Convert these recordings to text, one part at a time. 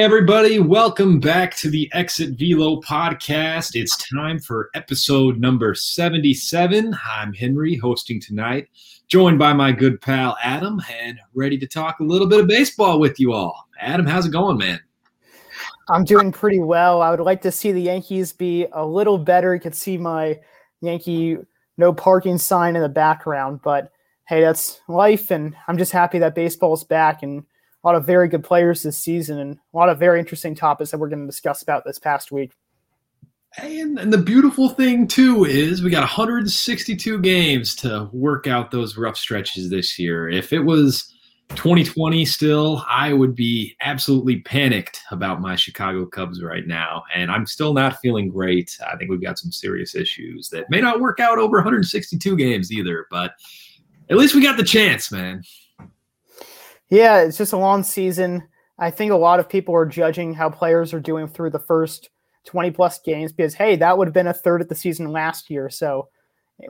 Everybody, welcome back to the Exit Velo podcast. It's time for episode number 77. I'm Henry, hosting tonight, joined by my good pal Adam, and ready to talk a little bit of baseball with you all. Adam, how's it going, man? I'm doing pretty well. I would like to see the Yankees be a little better. You could see my Yankee no parking sign in the background, but hey, that's life, and I'm just happy that baseball's back and a lot of very good players this season and a lot of very interesting topics that we're going to discuss about this past week. And, and the beautiful thing too is we got 162 games to work out those rough stretches this year. If it was 2020 still, I would be absolutely panicked about my Chicago Cubs right now. And I'm still not feeling great. I think we've got some serious issues that may not work out over 162 games either, but at least we got the chance, man. Yeah, it's just a long season. I think a lot of people are judging how players are doing through the first 20 plus games because, hey, that would have been a third of the season last year. So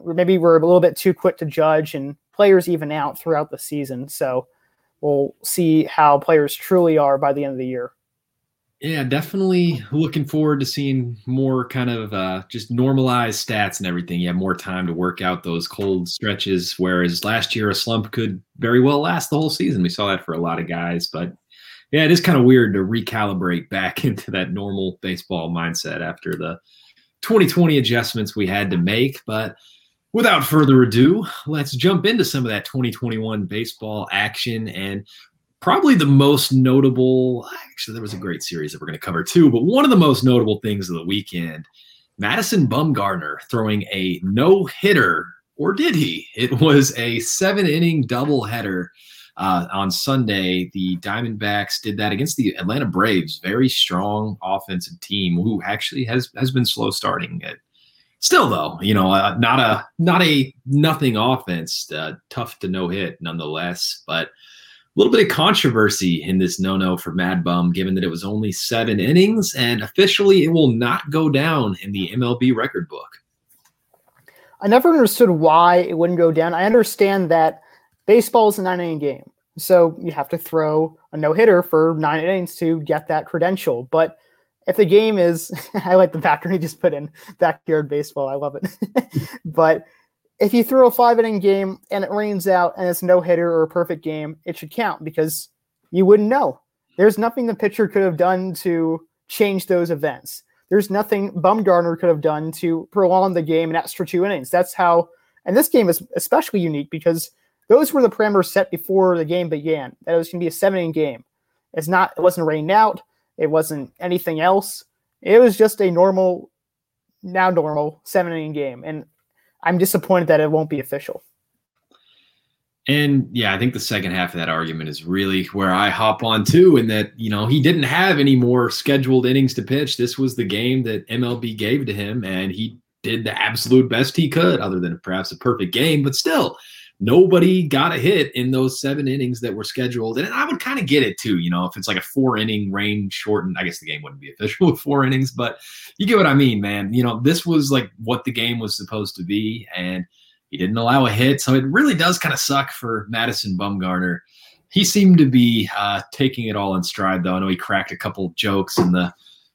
maybe we're a little bit too quick to judge, and players even out throughout the season. So we'll see how players truly are by the end of the year. Yeah, definitely looking forward to seeing more kind of uh, just normalized stats and everything. You have more time to work out those cold stretches, whereas last year a slump could very well last the whole season. We saw that for a lot of guys, but yeah, it is kind of weird to recalibrate back into that normal baseball mindset after the 2020 adjustments we had to make. But without further ado, let's jump into some of that 2021 baseball action. And probably the most notable actually there was a great series that we're going to cover too but one of the most notable things of the weekend madison bumgarner throwing a no hitter or did he? It was a seven inning double header uh, on sunday. The diamondbacks did that against the atlanta braves very strong offensive team who actually has has been slow starting it. Still though you know uh, not a not a nothing offense uh, tough to no hit nonetheless but a little bit of controversy in this no-no for Mad Bum, given that it was only seven innings, and officially it will not go down in the MLB record book. I never understood why it wouldn't go down. I understand that baseball is a nine-inning game, so you have to throw a no-hitter for nine innings to get that credential. But if the game is, I like the background he just put in backyard baseball. I love it. but if you throw a five inning game and it rains out and it's no hitter or a perfect game, it should count because you wouldn't know. There's nothing the pitcher could have done to change those events. There's nothing Bumgarner could have done to prolong the game an extra two innings. That's how, and this game is especially unique because those were the parameters set before the game began. That it was going to be a seven inning game. It's not, it wasn't rained out. It wasn't anything else. It was just a normal, now normal seven inning game. And I'm disappointed that it won't be official. And yeah, I think the second half of that argument is really where I hop on too, in that, you know, he didn't have any more scheduled innings to pitch. This was the game that MLB gave to him, and he did the absolute best he could, other than perhaps a perfect game, but still, nobody got a hit in those seven innings that were scheduled. And I would kind of get it too, you know, if it's like a four inning rain shortened, I guess the game wouldn't be official with four innings, but you get what I mean, man. You know, this was like what the game was supposed to be, and he didn't allow a hit. So it really does kind of suck for Madison Bumgarner. He seemed to be uh, taking it all in stride, though. I know he cracked a couple jokes in the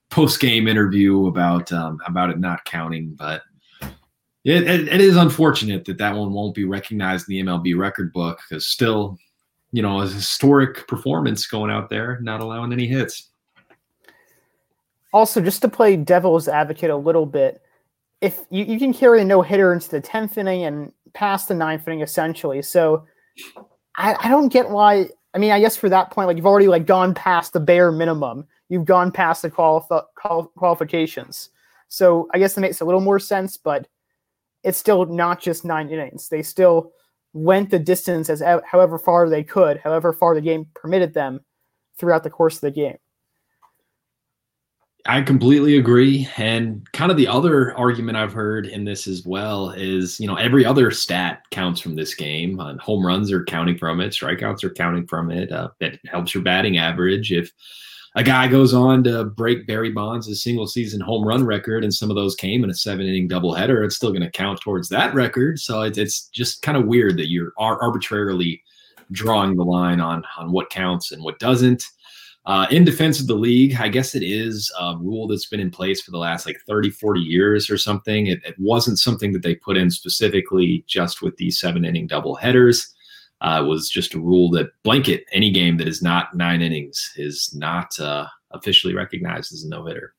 post game interview about um, about it not counting, but it, it, it is unfortunate that that one won't be recognized in the MLB record book because still, you know, a historic performance going out there, not allowing any hits. Also, just to play devil's advocate a little bit, if you, you can carry a no hitter into the 10th inning and past the ninth inning essentially. So I, I don't get why. I mean, I guess for that point, like you've already like gone past the bare minimum. You've gone past the quali- qual- qualifications. So I guess it makes a little more sense, but it's still not just nine innings. They still went the distance as however far they could, however far the game permitted them throughout the course of the game. I completely agree. And kind of the other argument I've heard in this as well is, you know, every other stat counts from this game. Uh, home runs are counting from it, strikeouts are counting from it. Uh, it helps your batting average. If a guy goes on to break Barry Bonds' single season home run record, and some of those came in a seven inning doubleheader, it's still going to count towards that record. So it's, it's just kind of weird that you're arbitrarily drawing the line on on what counts and what doesn't. Uh, in defense of the league, I guess it is a rule that's been in place for the last like 30, 40 years or something. It, it wasn't something that they put in specifically just with these seven inning double headers. Uh, it was just a rule that blanket any game that is not nine innings is not uh, officially recognized as a no hitter.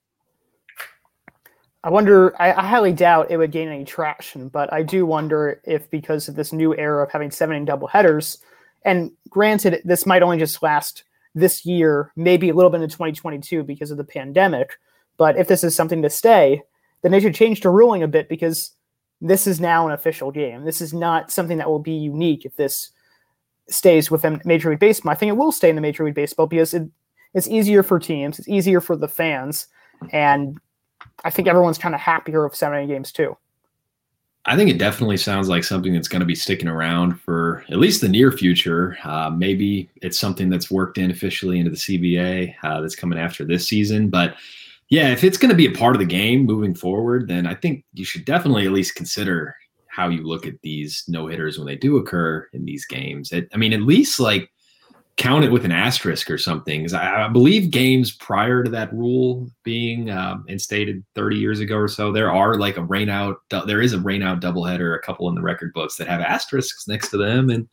I wonder, I, I, highly doubt it would gain any traction, but I do wonder if because of this new era of having seven double headers, and granted, this might only just last this year, maybe a little bit in 2022 because of the pandemic, but if this is something to stay, then they should change the ruling a bit because this is now an official game. This is not something that will be unique if this stays within Major League Baseball. I think it will stay in the Major League Baseball because it, it's easier for teams, it's easier for the fans, and I think everyone's kind of happier with seven games too. I think it definitely sounds like something that's going to be sticking around for at least the near future. Uh, maybe it's something that's worked in officially into the CBA uh, that's coming after this season. But yeah, if it's going to be a part of the game moving forward, then I think you should definitely at least consider how you look at these no hitters when they do occur in these games. It, I mean, at least like count it with an asterisk or something. Because I, I, believe games prior to that rule being um, instated 30 years ago or so, there are like a rainout. There is a rainout doubleheader, a couple in the record books that have asterisks next to them, and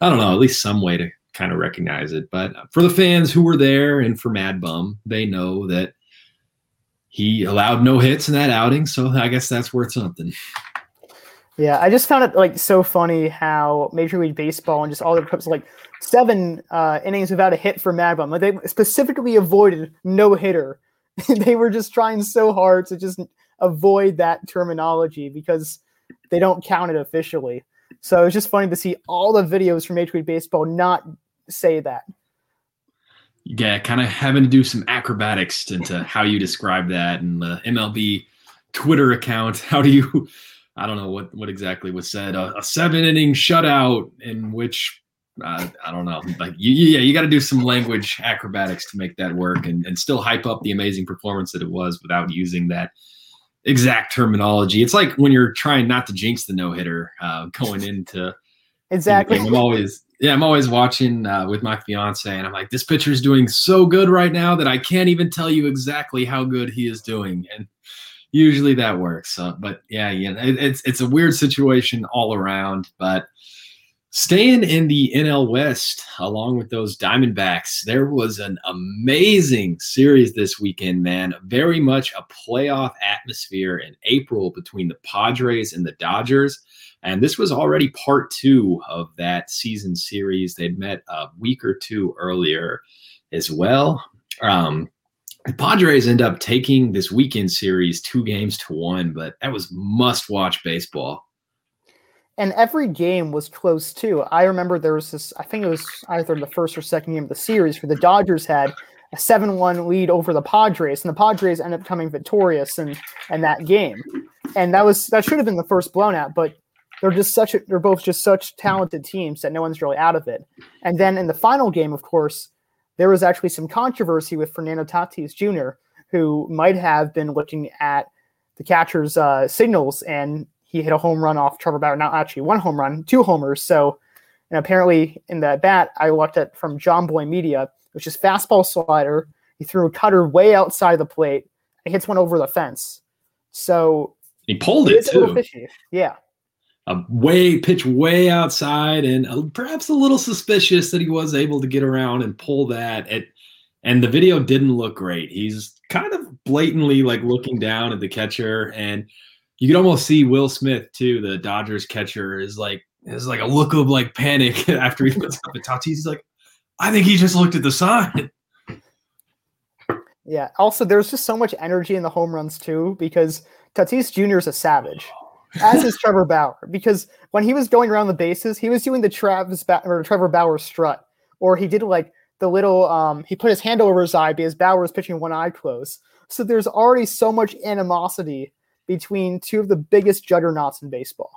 I don't know, at least some way to kind of recognize it. But for the fans who were there and for Mad Bum, they know that he allowed no hits in that outing, so I guess that's worth something. Yeah, I just found it like so funny how Major League Baseball and just all the clips like seven uh, innings without a hit for Mad Bum. Like they specifically avoided no hitter. they were just trying so hard to just avoid that terminology because they don't count it officially. So it's just funny to see all the videos from Major League Baseball not say that. Yeah, kind of having to do some acrobatics into how you describe that and the MLB Twitter account. How do you I don't know what what exactly was said. A, a seven inning shutout in which uh, I don't know. Like you, yeah, you got to do some language acrobatics to make that work, and and still hype up the amazing performance that it was without using that exact terminology. It's like when you're trying not to jinx the no hitter uh, going into exactly. I'm always yeah, I'm always watching uh, with my fiance, and I'm like, this pitcher is doing so good right now that I can't even tell you exactly how good he is doing, and usually that works. Uh, but yeah, yeah, it, it's it's a weird situation all around. But staying in the NL West, along with those Diamondbacks, there was an amazing series this weekend. Man, very much a playoff atmosphere in April between the Padres and the Dodgers. And this was already part two of that season series. They'd met a week or two earlier as well. Um, the Padres end up taking this weekend series two games to one, but that was must watch baseball. And every game was close too. I remember there was this, I think it was either the first or second game of the series where the Dodgers had a 7 1 lead over the Padres, and the Padres end up coming victorious in, in that game. And that was that should have been the first blown out, but they're just such a, they're both just such talented teams that no one's really out of it. And then in the final game, of course, there was actually some controversy with Fernando Tatis Jr., who might have been looking at the catcher's uh, signals and he hit a home run off Trevor Bauer. Not actually one home run, two homers. So, and apparently in that bat, I looked at from Jomboy Media, which is fastball slider. He threw a cutter way outside the plate. He hits one over the fence. So he pulled it too. Yeah a way pitch way outside and perhaps a little suspicious that he was able to get around and pull that. At and the video didn't look great. He's kind of blatantly like looking down at the catcher and you could almost see will smith too the dodgers catcher is like is like a look of like panic after he puts up a tatis he's like i think he just looked at the sign. Yeah also there's just so much energy in the home runs too because tatis jr is a savage as is Trevor Bauer, because when he was going around the bases, he was doing the Travis ba- or Trevor Bauer strut, or he did like the little um he put his hand over his eye because Bauer was pitching one eye closed. So there's already so much animosity between two of the biggest juggernauts in baseball.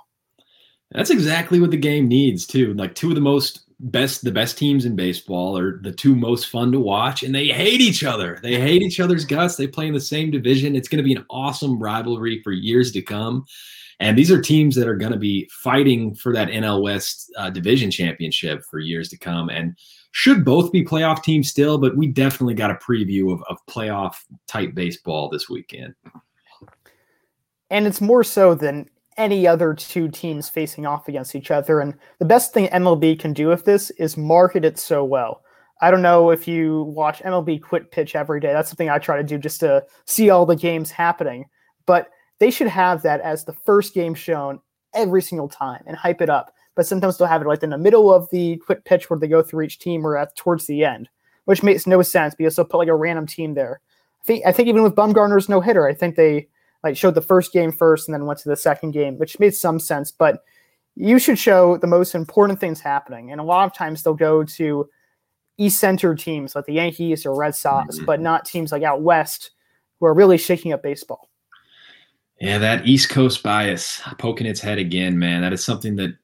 That's exactly what the game needs too. Like two of the most best the best teams in baseball are the two most fun to watch and they hate each other. They hate each other's guts. They play in the same division. It's going to be an awesome rivalry for years to come. And these are teams that are going to be fighting for that NL West uh, division championship for years to come. And should both be playoff teams still, but we definitely got a preview of, of playoff type baseball this weekend. And it's more so than any other two teams facing off against each other. And the best thing MLB can do with this is market it so well. I don't know if you watch MLB Quick Pitch every day. That's something I try to do just to see all the games happening. But they should have that as the first game shown every single time and hype it up. But sometimes they'll have it like in the middle of the quick pitch where they go through each team or at towards the end, which makes no sense because they'll put like a random team there. I think I think even with Bumgarner's no hitter, I think they like showed the first game first and then went to the second game, which made some sense. But you should show the most important things happening. And a lot of times they'll go to East Center teams like the Yankees or Red Sox, but not teams like out West who are really shaking up baseball. Yeah, that East Coast bias poking its head again, man. That is something that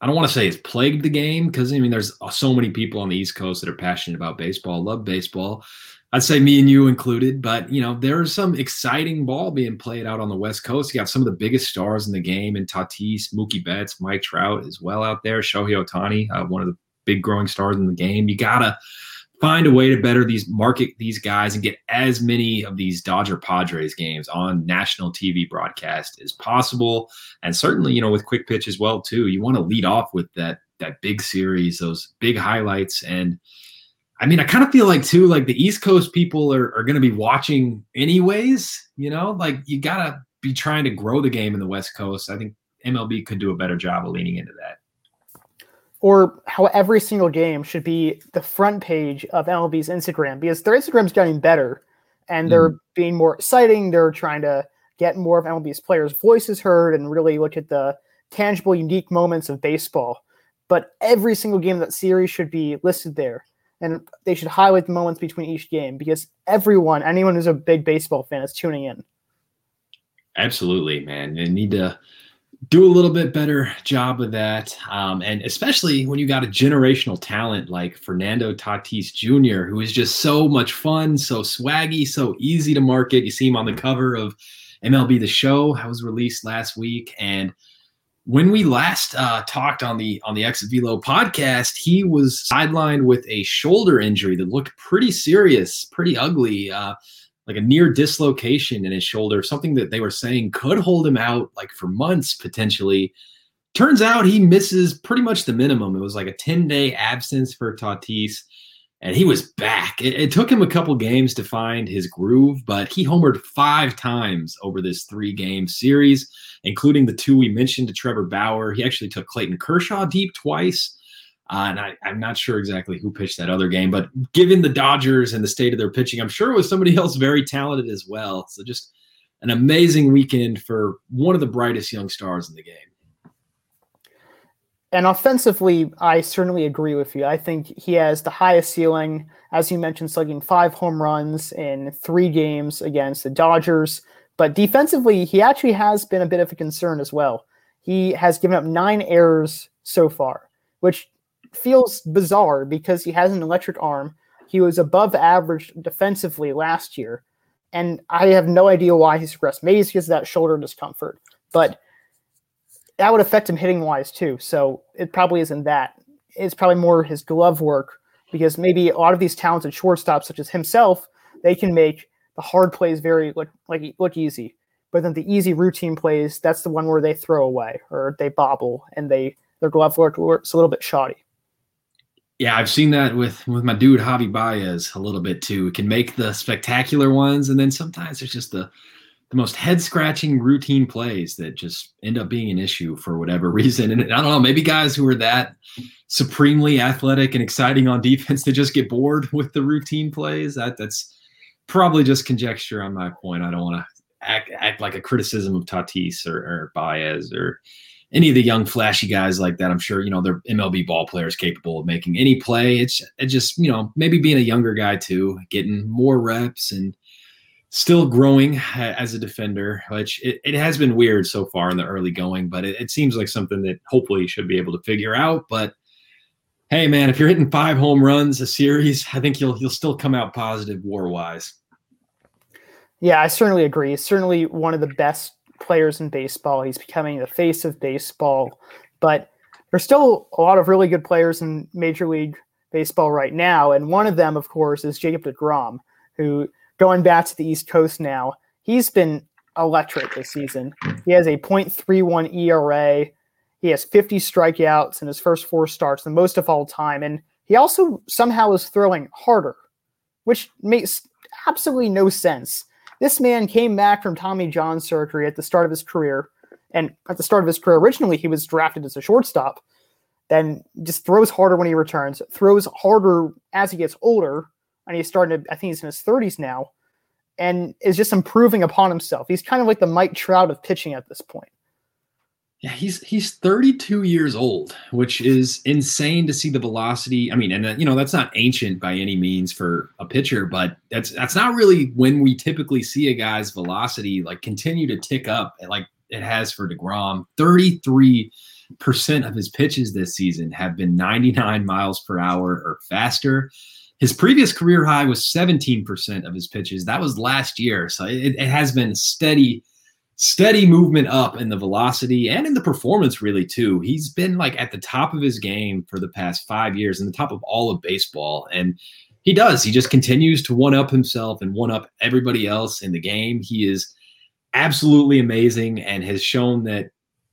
I don't want to say it's plagued the game because I mean, there's so many people on the East Coast that are passionate about baseball, love baseball. I'd say me and you included, but you know, there's some exciting ball being played out on the West Coast. You got some of the biggest stars in the game, and Tatis, Mookie Betts, Mike Trout as well out there. Shohei Ohtani, uh, one of the big growing stars in the game. You gotta find a way to better these market these guys and get as many of these Dodger Padres games on national TV broadcast as possible. And certainly, you know, with quick pitch as well too. You want to lead off with that that big series, those big highlights and I mean, I kind of feel like too, like the East Coast people are, are going to be watching anyways. You know, like you gotta be trying to grow the game in the West Coast. I think MLB could do a better job of leaning into that or how every single game should be the front page of MLB's Instagram because their Instagram's getting better and they're mm. being more exciting. They're trying to get more of MLB's players' voices heard and really look at the tangible, unique moments of baseball. But every single game of that series should be listed there. And they should highlight the moments between each game because everyone, anyone who's a big baseball fan, is tuning in. Absolutely, man. They need to do a little bit better job of that. Um, and especially when you got a generational talent like Fernando Tatis Jr., who is just so much fun, so swaggy, so easy to market. You see him on the cover of MLB The Show that was released last week. And when we last uh, talked on the on the Exit Velo podcast, he was sidelined with a shoulder injury that looked pretty serious, pretty ugly. Uh, like a near dislocation in his shoulder, something that they were saying could hold him out like for months potentially. Turns out he misses pretty much the minimum. It was like a 10 day absence for Tatis, and he was back. It, it took him a couple games to find his groove, but he homered five times over this three game series, including the two we mentioned to Trevor Bauer. He actually took Clayton Kershaw deep twice. Uh, and I, am not sure exactly who pitched that other game, but given the Dodgers and the state of their pitching, I'm sure it was somebody else very talented as well. So just an amazing weekend for one of the brightest young stars in the game. And offensively, I certainly agree with you. I think he has the highest ceiling, as you mentioned, slugging five home runs in three games against the Dodgers. But defensively, he actually has been a bit of a concern as well. He has given up nine errors so far, which feels bizarre because he has an electric arm. He was above average defensively last year, and I have no idea why he's regressed. Maybe it's because of that shoulder discomfort, but that would affect him hitting wise too. So it probably isn't that. It's probably more his glove work because maybe a lot of these talented shortstops, such as himself, they can make the hard plays very look like look easy. But then the easy routine plays, that's the one where they throw away or they bobble and they their glove work works a little bit shoddy. Yeah, I've seen that with with my dude Javi Baez a little bit too. It can make the spectacular ones, and then sometimes there's just the the most head scratching routine plays that just end up being an issue for whatever reason. And I don't know, maybe guys who are that supremely athletic and exciting on defense they just get bored with the routine plays. That that's probably just conjecture on my point. I don't want to act act like a criticism of Tatis or, or Baez or any of the young flashy guys like that, I'm sure you know they're MLB ball players capable of making any play. It's it just you know maybe being a younger guy too, getting more reps and still growing as a defender, which it, it has been weird so far in the early going, but it, it seems like something that hopefully you should be able to figure out. But hey, man, if you're hitting five home runs a series, I think you'll you'll still come out positive war wise. Yeah, I certainly agree. Certainly one of the best players in baseball. He's becoming the face of baseball, but there's still a lot of really good players in Major League Baseball right now. And one of them, of course, is Jacob DeGrom, who going back to the East Coast now, he's been electric this season. He has a 0.31 ERA. He has 50 strikeouts in his first four starts, the most of all time. And he also somehow is throwing harder, which makes absolutely no sense. This man came back from Tommy John surgery at the start of his career. And at the start of his career, originally he was drafted as a shortstop. Then just throws harder when he returns, throws harder as he gets older. And he's starting to, I think he's in his 30s now, and is just improving upon himself. He's kind of like the Mike Trout of pitching at this point. Yeah, he's he's 32 years old, which is insane to see the velocity. I mean, and uh, you know that's not ancient by any means for a pitcher, but that's that's not really when we typically see a guy's velocity like continue to tick up like it has for Degrom. 33 percent of his pitches this season have been 99 miles per hour or faster. His previous career high was 17% of his pitches. That was last year, so it, it has been steady steady movement up in the velocity and in the performance really too. He's been like at the top of his game for the past five years and the top of all of baseball and he does. He just continues to one up himself and one up everybody else in the game. He is absolutely amazing and has shown that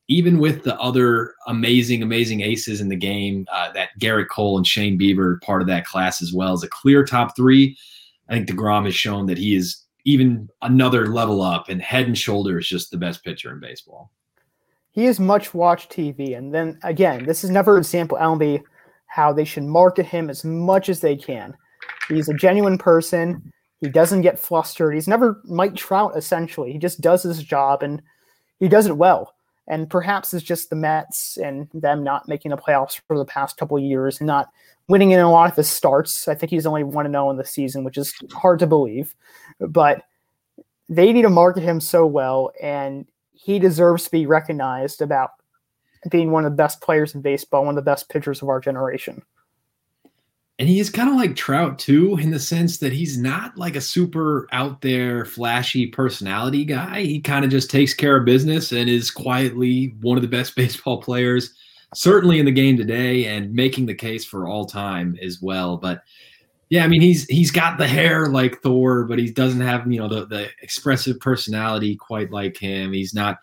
even with the other amazing amazing aces in the game uh, that Gerrit Cole and shane bieber part of that class as well as a clear top three i think DeGrom has shown that he is even another level up and head and shoulders just the best pitcher in baseball. He is much watched TV. And then again, this is never a sample LB how they should market him as much as they can. He's a genuine person. He doesn't get flustered. He's never Mike Trout, essentially. He just does his job and he does it well. And perhaps it's just the Mets and them not making the playoffs for the past couple years and not winning in a lot of his starts. I think he's only 1 0 in the season, which is hard to believe. But they need to market him so well, and he deserves to be recognized about being one of the best players in baseball, one of the best pitchers of our generation. And he is kind of like Trout too, in the sense that he's not like a super out there, flashy personality guy. He kind of just takes care of business and is quietly one of the best baseball players, certainly in the game today, and making the case for all time as well. But yeah, I mean he's he's got the hair like Thor, but he doesn't have you know the the expressive personality quite like him. He's not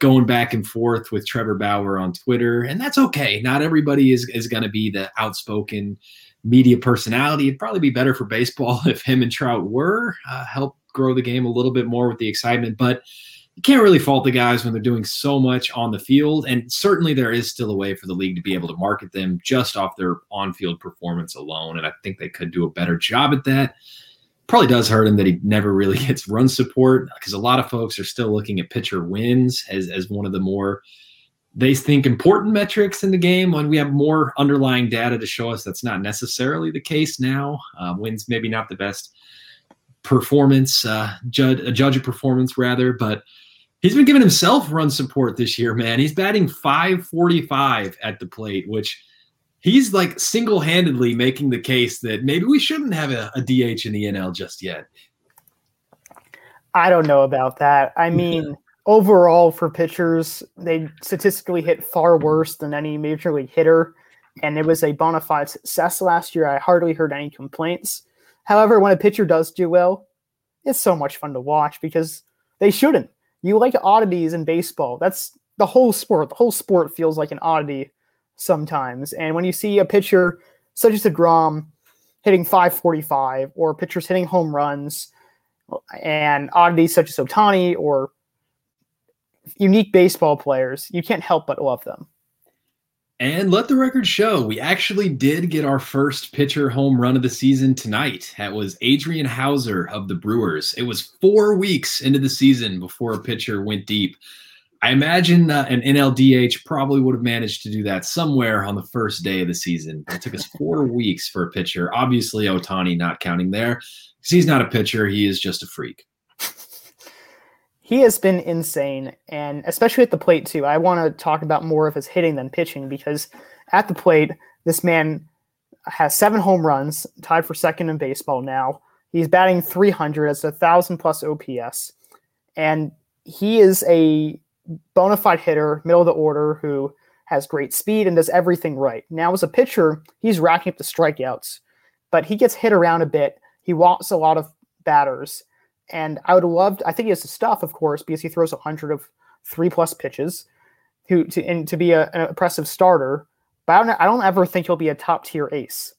going back and forth with Trevor Bauer on Twitter, and that's okay. Not everybody is is going to be the outspoken media personality. It'd probably be better for baseball if him and Trout were uh, help grow the game a little bit more with the excitement, but you can't really fault the guys when they're doing so much on the field. And certainly there is still a way for the league to be able to market them just off their on field performance alone. And I think they could do a better job at that. Probably does hurt him that he never really gets run support because a lot of folks are still looking at pitcher wins as, as one of the more they think important metrics in the game when we have more underlying data to show us that's not necessarily the case now. Uh, wins maybe not the best performance, uh, judge a judge of performance rather, but he's been giving himself run support this year, man. He's batting 545 at the plate, which he's like single handedly making the case that maybe we shouldn't have a, a, DH in the NL just yet. I don't know about that. I mean, overall for pitchers, they statistically hit far worse than any major league hitter. And it was a bona fide success last year. I hardly heard any complaints. However, when a pitcher does do well, it's so much fun to watch because they shouldn't you like oddities in baseball. That's the whole sport. The whole sport feels like an oddity sometimes. And when you see a pitcher such as a DeGrom hitting 545 or pitchers hitting home runs and oddities such as Ohtani or unique baseball players, you can't help but love them. And let the record show, we actually did get our first pitcher home run of the season tonight. That was Adrian Houser of the Brewers. It was four weeks into the season before a pitcher went deep. I imagine uh, an NLDH probably would have managed to do that somewhere on the first day of the season. It took us four weeks for a pitcher. Obviously, Ohtani not counting there because he's not a pitcher, he is just a freak he has been insane, and especially at the plate too. I want to talk about more of his hitting than pitching because at the plate, this man has seven home runs, tied for second in baseball now. He's batting 300 as a thousand plus OPS, and he is a bona fide hitter, middle of the order, who has great speed and does everything right. Now, as a pitcher, he's racking up the strikeouts, but he gets hit around a bit. He walks a lot of batters. And I would love, to, I think he has the stuff, of course, because he throws 100 of three plus pitches to, to, and to be a, an impressive starter. But I don't, I don't ever think he'll be a top tier ace.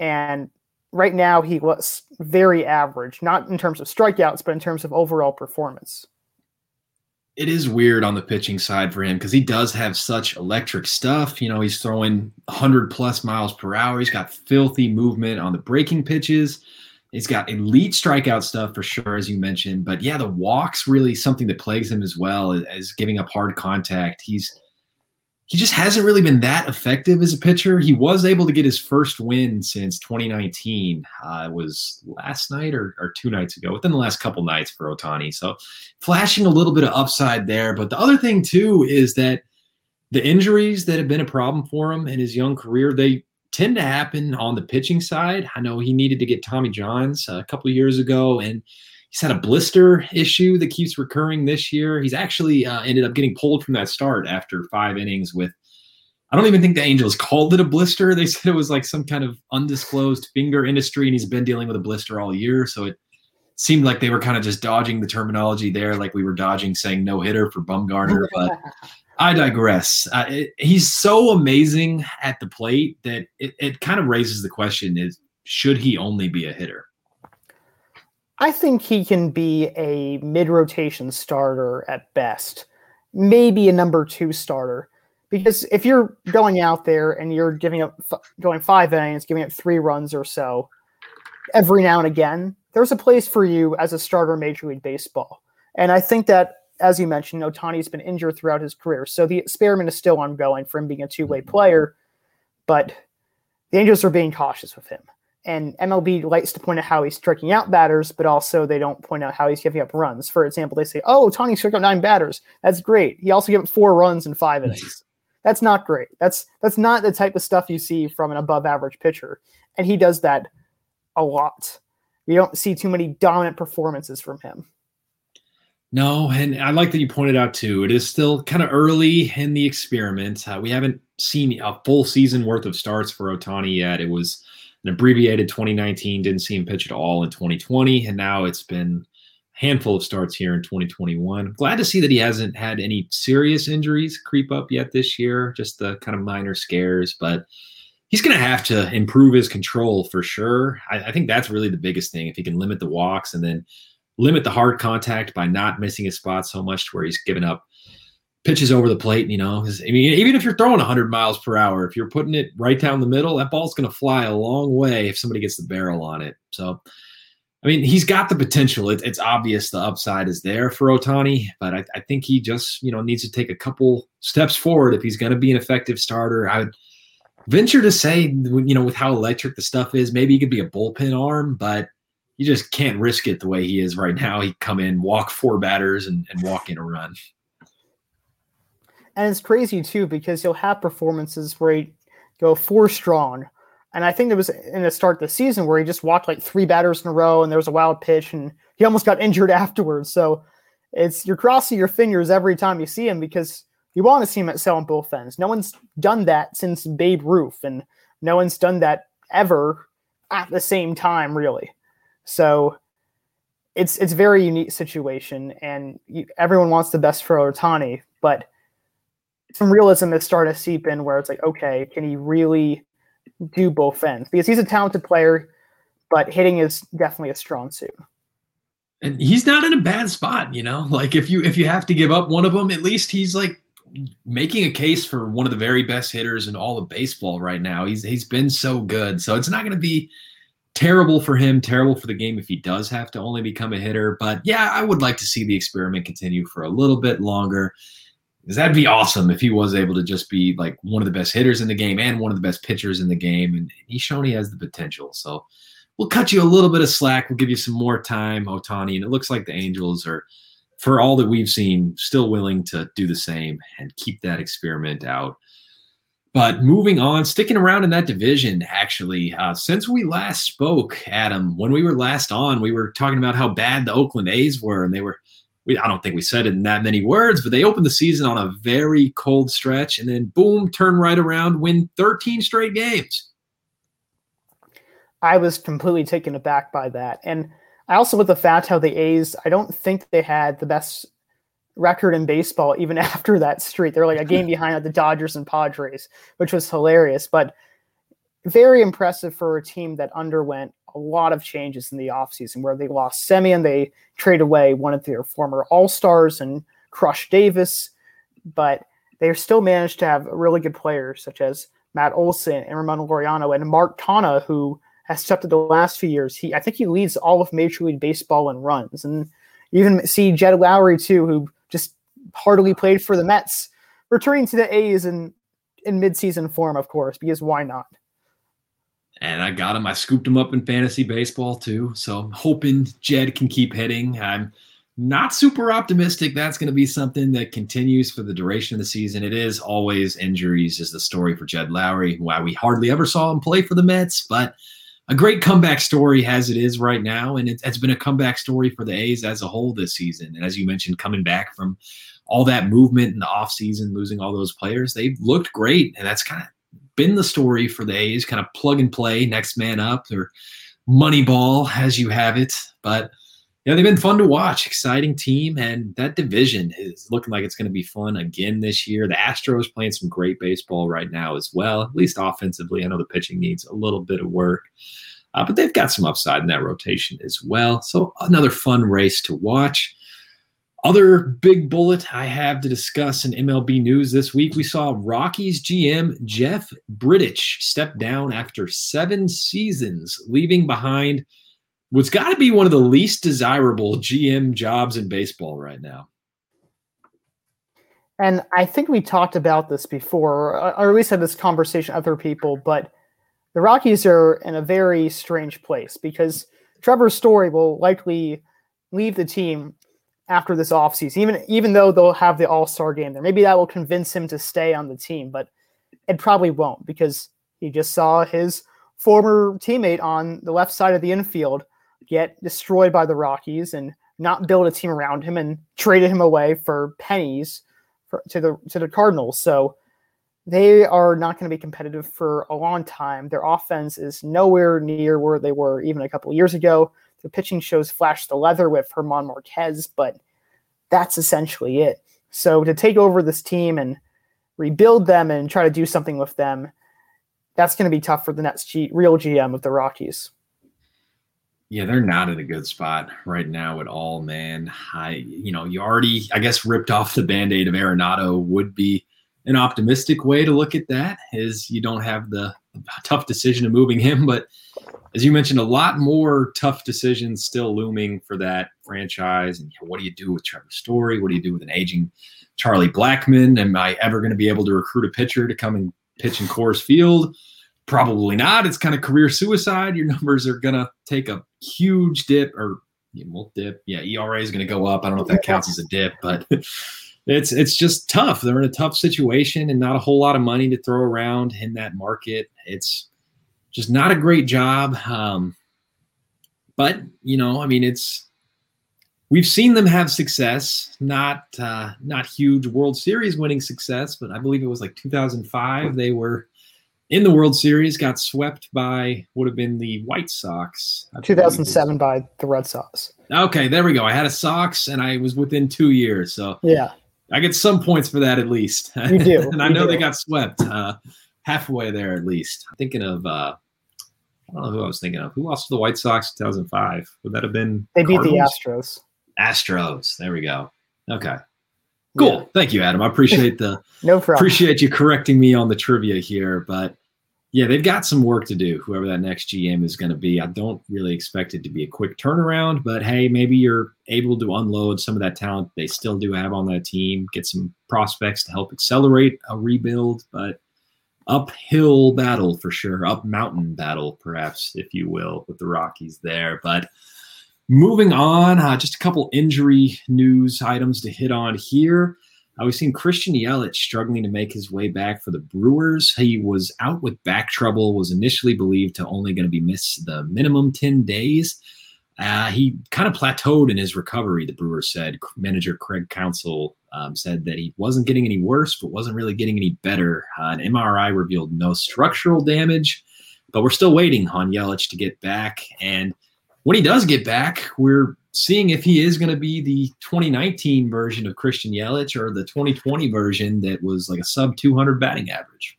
And right now, he was very average, not in terms of strikeouts, but in terms of overall performance it is weird on the pitching side for him because he does have such electric stuff. You know, he's throwing 100 plus miles per hour. He's got filthy movement on the breaking pitches. He's got elite strikeout stuff for sure, as you mentioned. But yeah, the walks really something that plagues him as well as giving up hard contact. He's he just hasn't really been that effective as a pitcher. He was able to get his first win since 2019. Uh, it was last night or, or two nights ago, within the last couple nights for Ohtani. So flashing a little bit of upside there. But the other thing too is that the injuries that have been a problem for him in his young career, they tend to happen on the pitching side. I know he needed to get Tommy Johns a couple years ago, and he's had a blister issue that keeps recurring this year. He's actually uh, ended up getting pulled from that start after five innings with. I don't even think the Angels called it a blister. They said it was like some kind of undisclosed finger industry, and he's been dealing with a blister all year. So it seemed like they were kind of just dodging the terminology there, like we were dodging saying no hitter for Bumgarner. But I digress. Uh, it, he's so amazing at the plate that it, it kind of raises the question: Is should he only be a hitter? I think he can be a mid rotation starter at best, maybe a number two starter. Because if you're going out there and you're giving up, going five innings, giving up three runs or so every now and again, there's a place for you as a starter in Major League Baseball. And I think that, as you mentioned, Ohtani's been injured throughout his career. So the experiment is still ongoing for him being a two way mm-hmm. player. But the Angels are being cautious with him and MLB likes to point out how he's striking out batters, but also they don't point out how he's giving up runs. For example, they say, "Oh, Tony struck out nine batters. That's great. He also gave up four runs in five innings. That's not great. That's that's not the type of stuff you see from an above-average pitcher, and he does that a lot. We don't see too many dominant performances from him. No, and I like that you pointed out too. It is still kind of early in the experiment. Uh, we haven't seen a full season worth of starts for Ohtani yet. It was an abbreviated 2019, didn't see him pitch at all in 2020, and now it's been a handful of starts here in 2021. Glad to see that he hasn't had any serious injuries creep up yet this year, just the kind of minor scares, but he's going to have to improve his control for sure. I, I, think that's really the biggest thing. If he can limit the walks and then limit the hard contact by not missing his spot so much to where he's giving up pitches over the plate, you know, I mean, even if you're throwing 100 miles per hour, if you're putting it right down the middle, that ball's going to fly a long way if somebody gets the barrel on it. So, I mean, he's got the potential. It, it's obvious the upside is there for Ohtani, but I, I, think he just, you know, needs to take a couple steps forward if he's going to be an effective starter. I would venture to say, you know, with how electric the stuff is, maybe he could be a bullpen arm, but you just can't risk it the way he is right now. He come in, walk four batters, and, and walk in a run. And it's crazy too because he'll have performances where he go four strong. And I think there was in the start of the season where he just walked like three batters in a row and there was a wild pitch and he almost got injured afterwards. So it's you're crossing your fingers every time you see him because you want to see him excel on both ends. No one's done that since Babe Ruth, and no one's done that ever at the same time, really. So it's it's very unique situation, and you, everyone wants the best for Ohtani, but some realism is starting to seep in where it's like, okay, can he really do both ends? Because he's a talented player, but hitting is definitely a strong suit. And he's not in a bad spot, you know. Like if you if you have to give up one of them, at least he's like making a case for one of the very best hitters in all of baseball right now. He's he's been so good, so it's not going to be terrible for him, terrible for the game if he does have to only become a hitter. But yeah, I would like to see the experiment continue for a little bit longer because that'd be awesome if he was able to just be like one of the best hitters in the game and one of the best pitchers in the game. And he's shown he has the potential. So we'll cut you a little bit of slack. We'll give you some more time, Ohtani. And it looks like the Angels are, for all that we've seen, still willing to do the same and keep that experiment out. But moving on, sticking around in that division, actually, uh, since we last spoke, Adam, when we were last on, we were talking about how bad the Oakland A's were, and they were we, I don't think we said it in that many words, but they opened the season on a very cold stretch and then boom, turn right around, win 13 straight games. I was completely taken aback by that. And I also with the fact how the A's, I don't think they had the best record in baseball even after that streak. They're like a game behind at the Dodgers and Padres, which was hilarious. But very impressive for a team that underwent a lot of changes in the offseason where they lost Semien, they trade away one of their former all-stars and Crush Davis, but they still managed to have really good players such as Matt Olson and Ramon Laureano and Mark Canha, who has stepped up the last few years. He I think he leads all of Major League Baseball in runs. And you even see Jed Lowrie too, who hardly played for the Mets, returning to the A's in in midseason form, of course, because why not? And I got him. I scooped him up in fantasy baseball too. So I'm hoping Jed can keep hitting. I'm not super optimistic that's going to be something that continues for the duration of the season. It is always injuries is the story for Jed Lowrie, why we hardly ever saw him play for the Mets, but a great comeback story as it is right now. And it, has been a comeback story for the A's as a whole this season. And as you mentioned, coming back from all that movement in the offseason, losing all those players, they've looked great. And that's kind of been the story for the A's, kind of plug and play, next man up, or money ball as you have it. But yeah, they've been fun to watch. Exciting team, and that division is looking like it's going to be fun again this year. The Astros playing some great baseball right now as well, at least offensively. I know the pitching needs a little bit of work, uh, but they've got some upside in that rotation as well. So another fun race to watch. Other big bullet I have to discuss in MLB news this week. We saw Rockies GM Jeff Bridich step down after seven seasons, leaving behind what's got to be one of the least desirable GM jobs in baseball right now. And I think we talked about this before, or at least had this conversation with other people, but the Rockies are in a very strange place because Trevor Story will likely leave the team after this offseason, even even though they'll have the All-Star game there. Maybe that will convince him to stay on the team, but it probably won't because he just saw his former teammate on the left side of the infield get destroyed by the Rockies and not build a team around him and traded him away for pennies for, to the to the Cardinals. So they are not going to be competitive for a long time. Their offense is nowhere near where they were even a couple years ago. The pitching shows flash the leather with German Marquez, but that's essentially it. So to take over this team and rebuild them and try to do something with them, that's going to be tough for the next G- real GM of the Rockies. Yeah, they're not in a good spot right now at all, man. I, you know, you already, I guess, ripped off the band aid of Arenado would be an optimistic way to look at that. Is you don't have the tough decision of moving him, but as you mentioned, a lot more tough decisions still looming for that franchise. And what do you do with Trevor Story? What do you do with an aging Charlie Blackmon? Am I ever going to be able to recruit a pitcher to come and pitch in Coors Field? Probably not. It's kind of career suicide. Your numbers are going to take a huge dip or yeah, well, dip. Yeah, ERA is going to go up. I don't know if that counts as a dip, but it's it's just tough. They're in a tough situation and not a whole lot of money to throw around in that market. It's just not a great job. Um, but you know, I mean, it's we've seen them have success, not uh, not huge World Series winning success, but I believe it was like 2005. They were in the World Series, got swept by would have been the White Sox. 2007 by the Red Sox. Okay, there we go. I had a Sox, and I was within two years, so yeah, I get some points for that at least. You do, and I know do. they got swept uh, halfway there at least. I'm thinking of uh, I don't know who I was thinking of. Who lost to the White Sox 2005? Would that have been? They beat Cardinals? the Astros. Astros. There we go. Okay. Cool. Yeah. Thank you, Adam. I appreciate the no problem. Appreciate you correcting me on the trivia here, but yeah, they've got some work to do, whoever that next GM is going to be. I don't really expect it to be a quick turnaround, but hey, maybe you're able to unload some of that talent they still do have on that team, get some prospects to help accelerate a rebuild, but uphill battle for sure, up mountain battle, perhaps, if you will, with the Rockies there. But moving on, uh, just a couple injury news items to hit on here. Uh, we've seen Christian Yelich struggling to make his way back for the Brewers. He was out with back trouble, was initially believed to only going to be missed the minimum 10 days. Uh, he kind of plateaued in his recovery, the Brewers said. Manager Craig Counsell um, said that he wasn't getting any worse, but wasn't really getting any better. Uh, an MRI revealed no structural damage, but we're still waiting on Yelich to get back. And when he does get back, we're seeing if he is going to be the 2019 version of Christian Yelich or the 2020 version that was like a sub 200 batting average.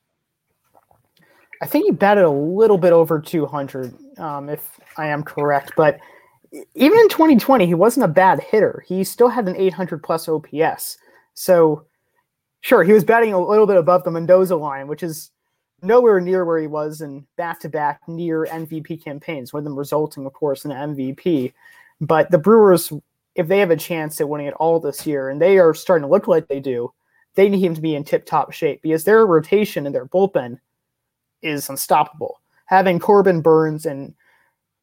I think he batted a little bit over 200, um, if I am correct. But even in 2020, he wasn't a bad hitter. He still had an 800 plus OPS. So, sure, he was batting a little bit above the Mendoza line, which is nowhere near where he was in back to back near MVP campaigns, with them resulting, of course, in an MVP. But the Brewers, if they have a chance at winning it all this year, and they are starting to look like they do, they need him to be in tip top shape because their rotation and their bullpen is unstoppable. Having Corbin Burnes and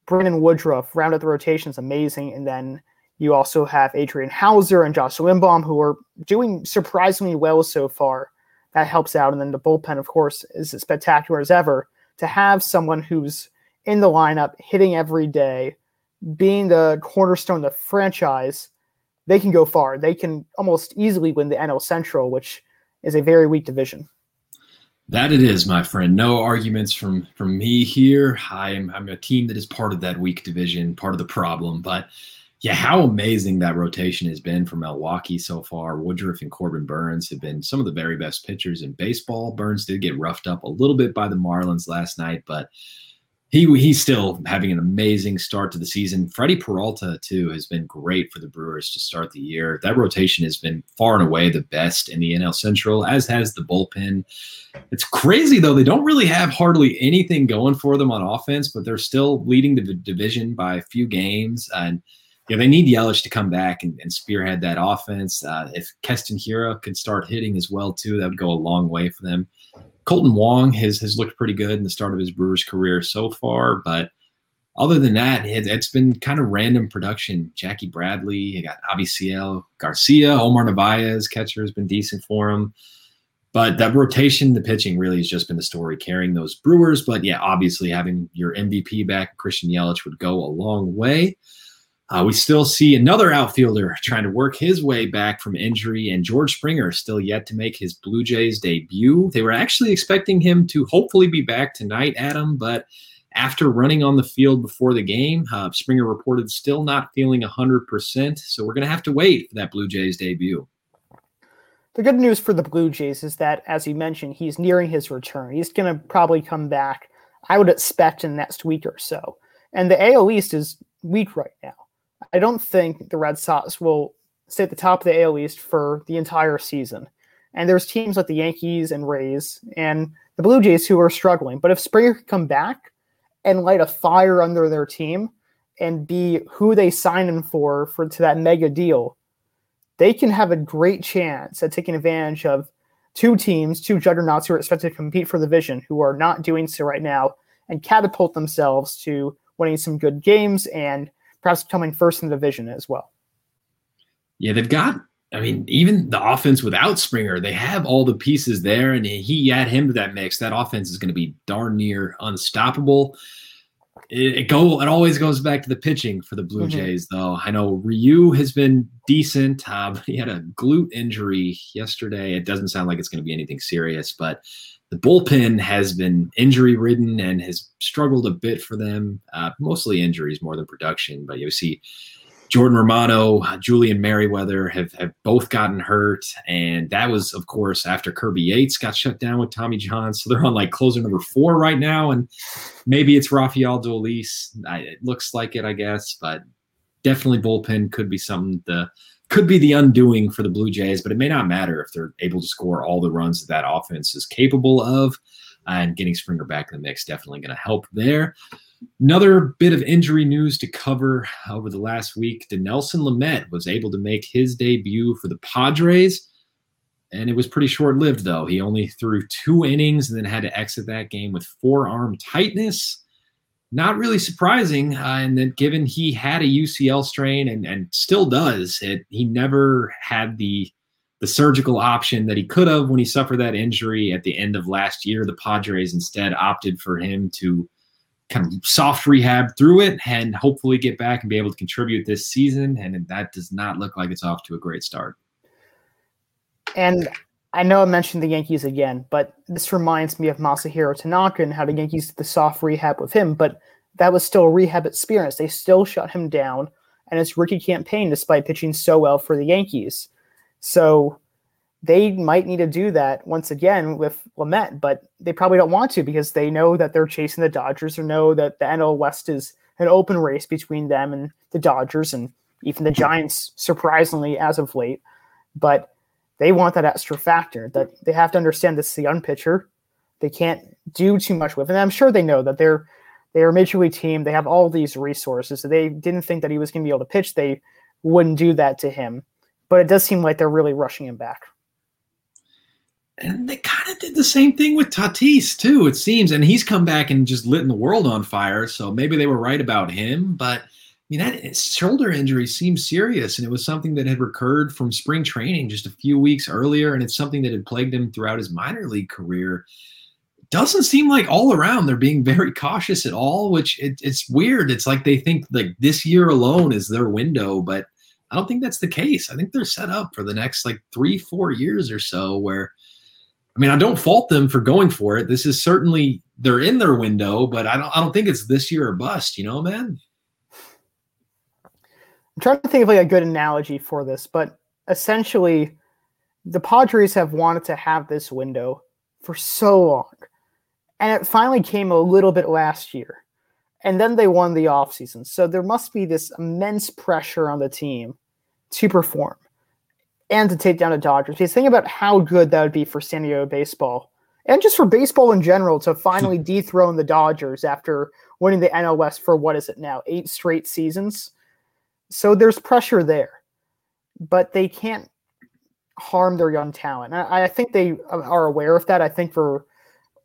Brandon Woodruff round out the rotation is amazing. And then you also have Adrian Houser and Josh Lindblom, who are doing surprisingly well so far. That helps out. And then the bullpen, of course, is as spectacular as ever. To have someone who's in the lineup, hitting every day, being the cornerstone of the franchise, they can go far. They can almost easily win the NL Central, which is a very weak division. That it is, my friend. No arguments from from me here. I'm I'm a team that is part of that weak division, part of the problem. But yeah, how amazing that rotation has been for Milwaukee so far. Woodruff and Corbin Burnes have been some of the very best pitchers in baseball. Burnes did get roughed up a little bit by the Marlins last night, but he he's still having an amazing start to the season. Freddie Peralta too has been great for the Brewers to start the year. That rotation has been far and away the best in the NL Central, as has the bullpen. It's crazy though; they don't really have hardly anything going for them on offense, but they're still leading the division by a few games. And you know, they need Yelich to come back and, and spearhead that offense. Uh, if Keston Hiura can start hitting as well too, that would go a long way for them. Kolten Wong has has looked pretty good in the start of his Brewers career so far, but other than that, it, has been kind of random production. Jackie Bradley, you got Avisail Garcia, Omar Narvaez, catcher has been decent for him. But that rotation, the pitching really has just been the story carrying those Brewers. But yeah, obviously having your MVP back, Christian Yelich, would go a long way. Uh, we still see another outfielder trying to work his way back from injury, and George Springer still yet to make his Blue Jays debut. They were actually expecting him to hopefully be back tonight, Adam, but after running on the field before the game, uh, Springer reported still not feeling 100%. So we're going to have to wait for that Blue Jays debut. The good news for the Blue Jays is that, as you mentioned, he's nearing his return. He's going to probably come back, I would expect, in the next week or so. And the AL East is weak right now. I don't think the Red Sox will stay at the top of the AL East for the entire season. And there's teams like the Yankees and Rays and the Blue Jays who are struggling. But if Springer could come back and light a fire under their team and be who they signed him for for to that mega deal, they can have a great chance at taking advantage of two teams, two juggernauts who are expected to compete for the division, who are not doing so right now, and catapult themselves to winning some good games and perhaps coming first in the division as well. Yeah, they've got. I mean, even the offense without Springer, they have all the pieces there, and he add him to that mix. That offense is going to be darn near unstoppable. It, it, go. It always goes back to the pitching for the Blue mm-hmm. Jays, though. I know Ryu has been decent. Uh, he had a glute injury yesterday. It doesn't sound like it's going to be anything serious, but the bullpen has been injury ridden and has struggled a bit for them. Uh, mostly injuries more than production. But you see, Jordan Romano, Julian Merryweather have, have both gotten hurt. And that was, of course, after Kirby Yates got shut down with Tommy John. So they're on like closer number four right now. And maybe it's Rafael Dolis. it looks like it, I guess. But definitely bullpen could be something to could be the undoing for the Blue Jays, but it may not matter if they're able to score all the runs that that offense is capable of. And getting Springer back in the mix definitely going to help there. Another bit of injury news to cover over the last week. Dinelson Lamet was able to make his debut for the Padres, and it was pretty short lived, though. He only threw two innings and then had to exit that game with forearm tightness not really surprising. Uh, and that given he had a UCL strain and, and still does, it he never had the the surgical option that he could have when he suffered that injury at the end of last year. The Padres instead opted for him to kind of soft rehab through it and hopefully get back and be able to contribute this season. And that does not look like it's off to a great start. And I know I mentioned the Yankees again, but this reminds me of Masahiro Tanaka and how the Yankees did the soft rehab with him, but that was still a rehab experience. They still shut him down and his rookie campaign despite pitching so well for the Yankees. So they might need to do that once again with Lamet, but they probably don't want to because they know that they're chasing the Dodgers or know that the NL West is an open race between them and the Dodgers and even the Giants, surprisingly, as of late. But they want that extra factor that they have to understand this is a young pitcher. They can't do too much with. And I'm sure they know that they're they're a major league team. They have all these resources. So they didn't think that he was going to be able to pitch. They wouldn't do that to him. But it does seem like they're really rushing him back and they kind of did the same thing with Tatis too. It seems, and he's come back and just lit the world on fire. So maybe they were right about him, but mean that shoulder injury seems serious, and it was something that had recurred from spring training just a few weeks earlier, and it's something that had plagued him throughout his minor league career. doesn't seem like all around they're being very cautious at all, which it, it's weird. It's like they think like this year alone is their window, but I don't think that's the case. I think they're set up for the next like three, four years or so where I mean, I don't fault them for going for it. This is certainly they're in their window, but I don't I don't think it's this year or bust, you know, man. I'm trying to think of like a good analogy for this, but essentially the Padres have wanted to have this window for so long. And it finally came a little bit last year. And then they won the offseason. So there must be this immense pressure on the team to perform and to take down the Dodgers. Because think about how good that would be for San Diego baseball and just for baseball in general to finally dethrone the Dodgers after winning the NL West for what is it now, eight straight seasons. So there's pressure there, but they can't harm their young talent. I, I think they uh, are aware of that. I think for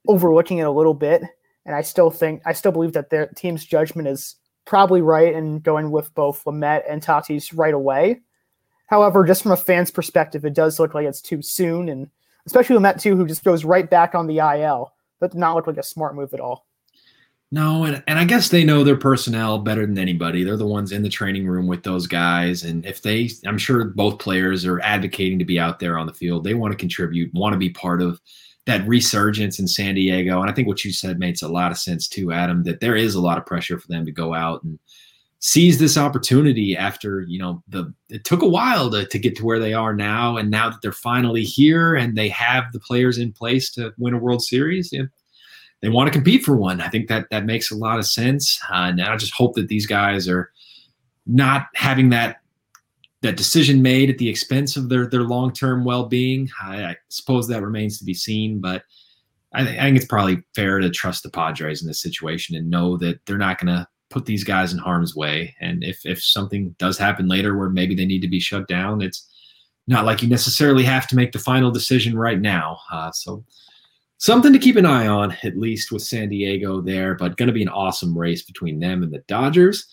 overlooking it a little bit, and I still think I still believe that their team's judgment is probably right in going with both Lamet and Tatis right away. However, just from a fan's perspective, it does look like it's too soon, and especially Met too, who just goes right back on the IL. That did not look like a smart move at all. No, and, and I guess they know their personnel better than anybody. They're the ones in the training room with those guys. And if they, I'm sure both players are advocating to be out there on the field. They want to contribute, want to be part of that resurgence in San Diego. And I think what you said makes a lot of sense too, Adam, that there is a lot of pressure for them to go out and seize this opportunity after you know the it took a while to, to get to where they are now and now that they're finally here and they have the players in place to win a world series they want to compete for one i think that that makes a lot of sense uh, and i just hope that these guys are not having that that decision made at the expense of their their long-term well-being I, I suppose that remains to be seen but I, th- I think it's probably fair to trust the padres in this situation and know that they're not going to put these guys in harm's way. And if if something does happen later where maybe they need to be shut down, it's not like you necessarily have to make the final decision right now. Uh, so something to keep an eye on, at least with San Diego there. But going to be an awesome race between them and the Dodgers.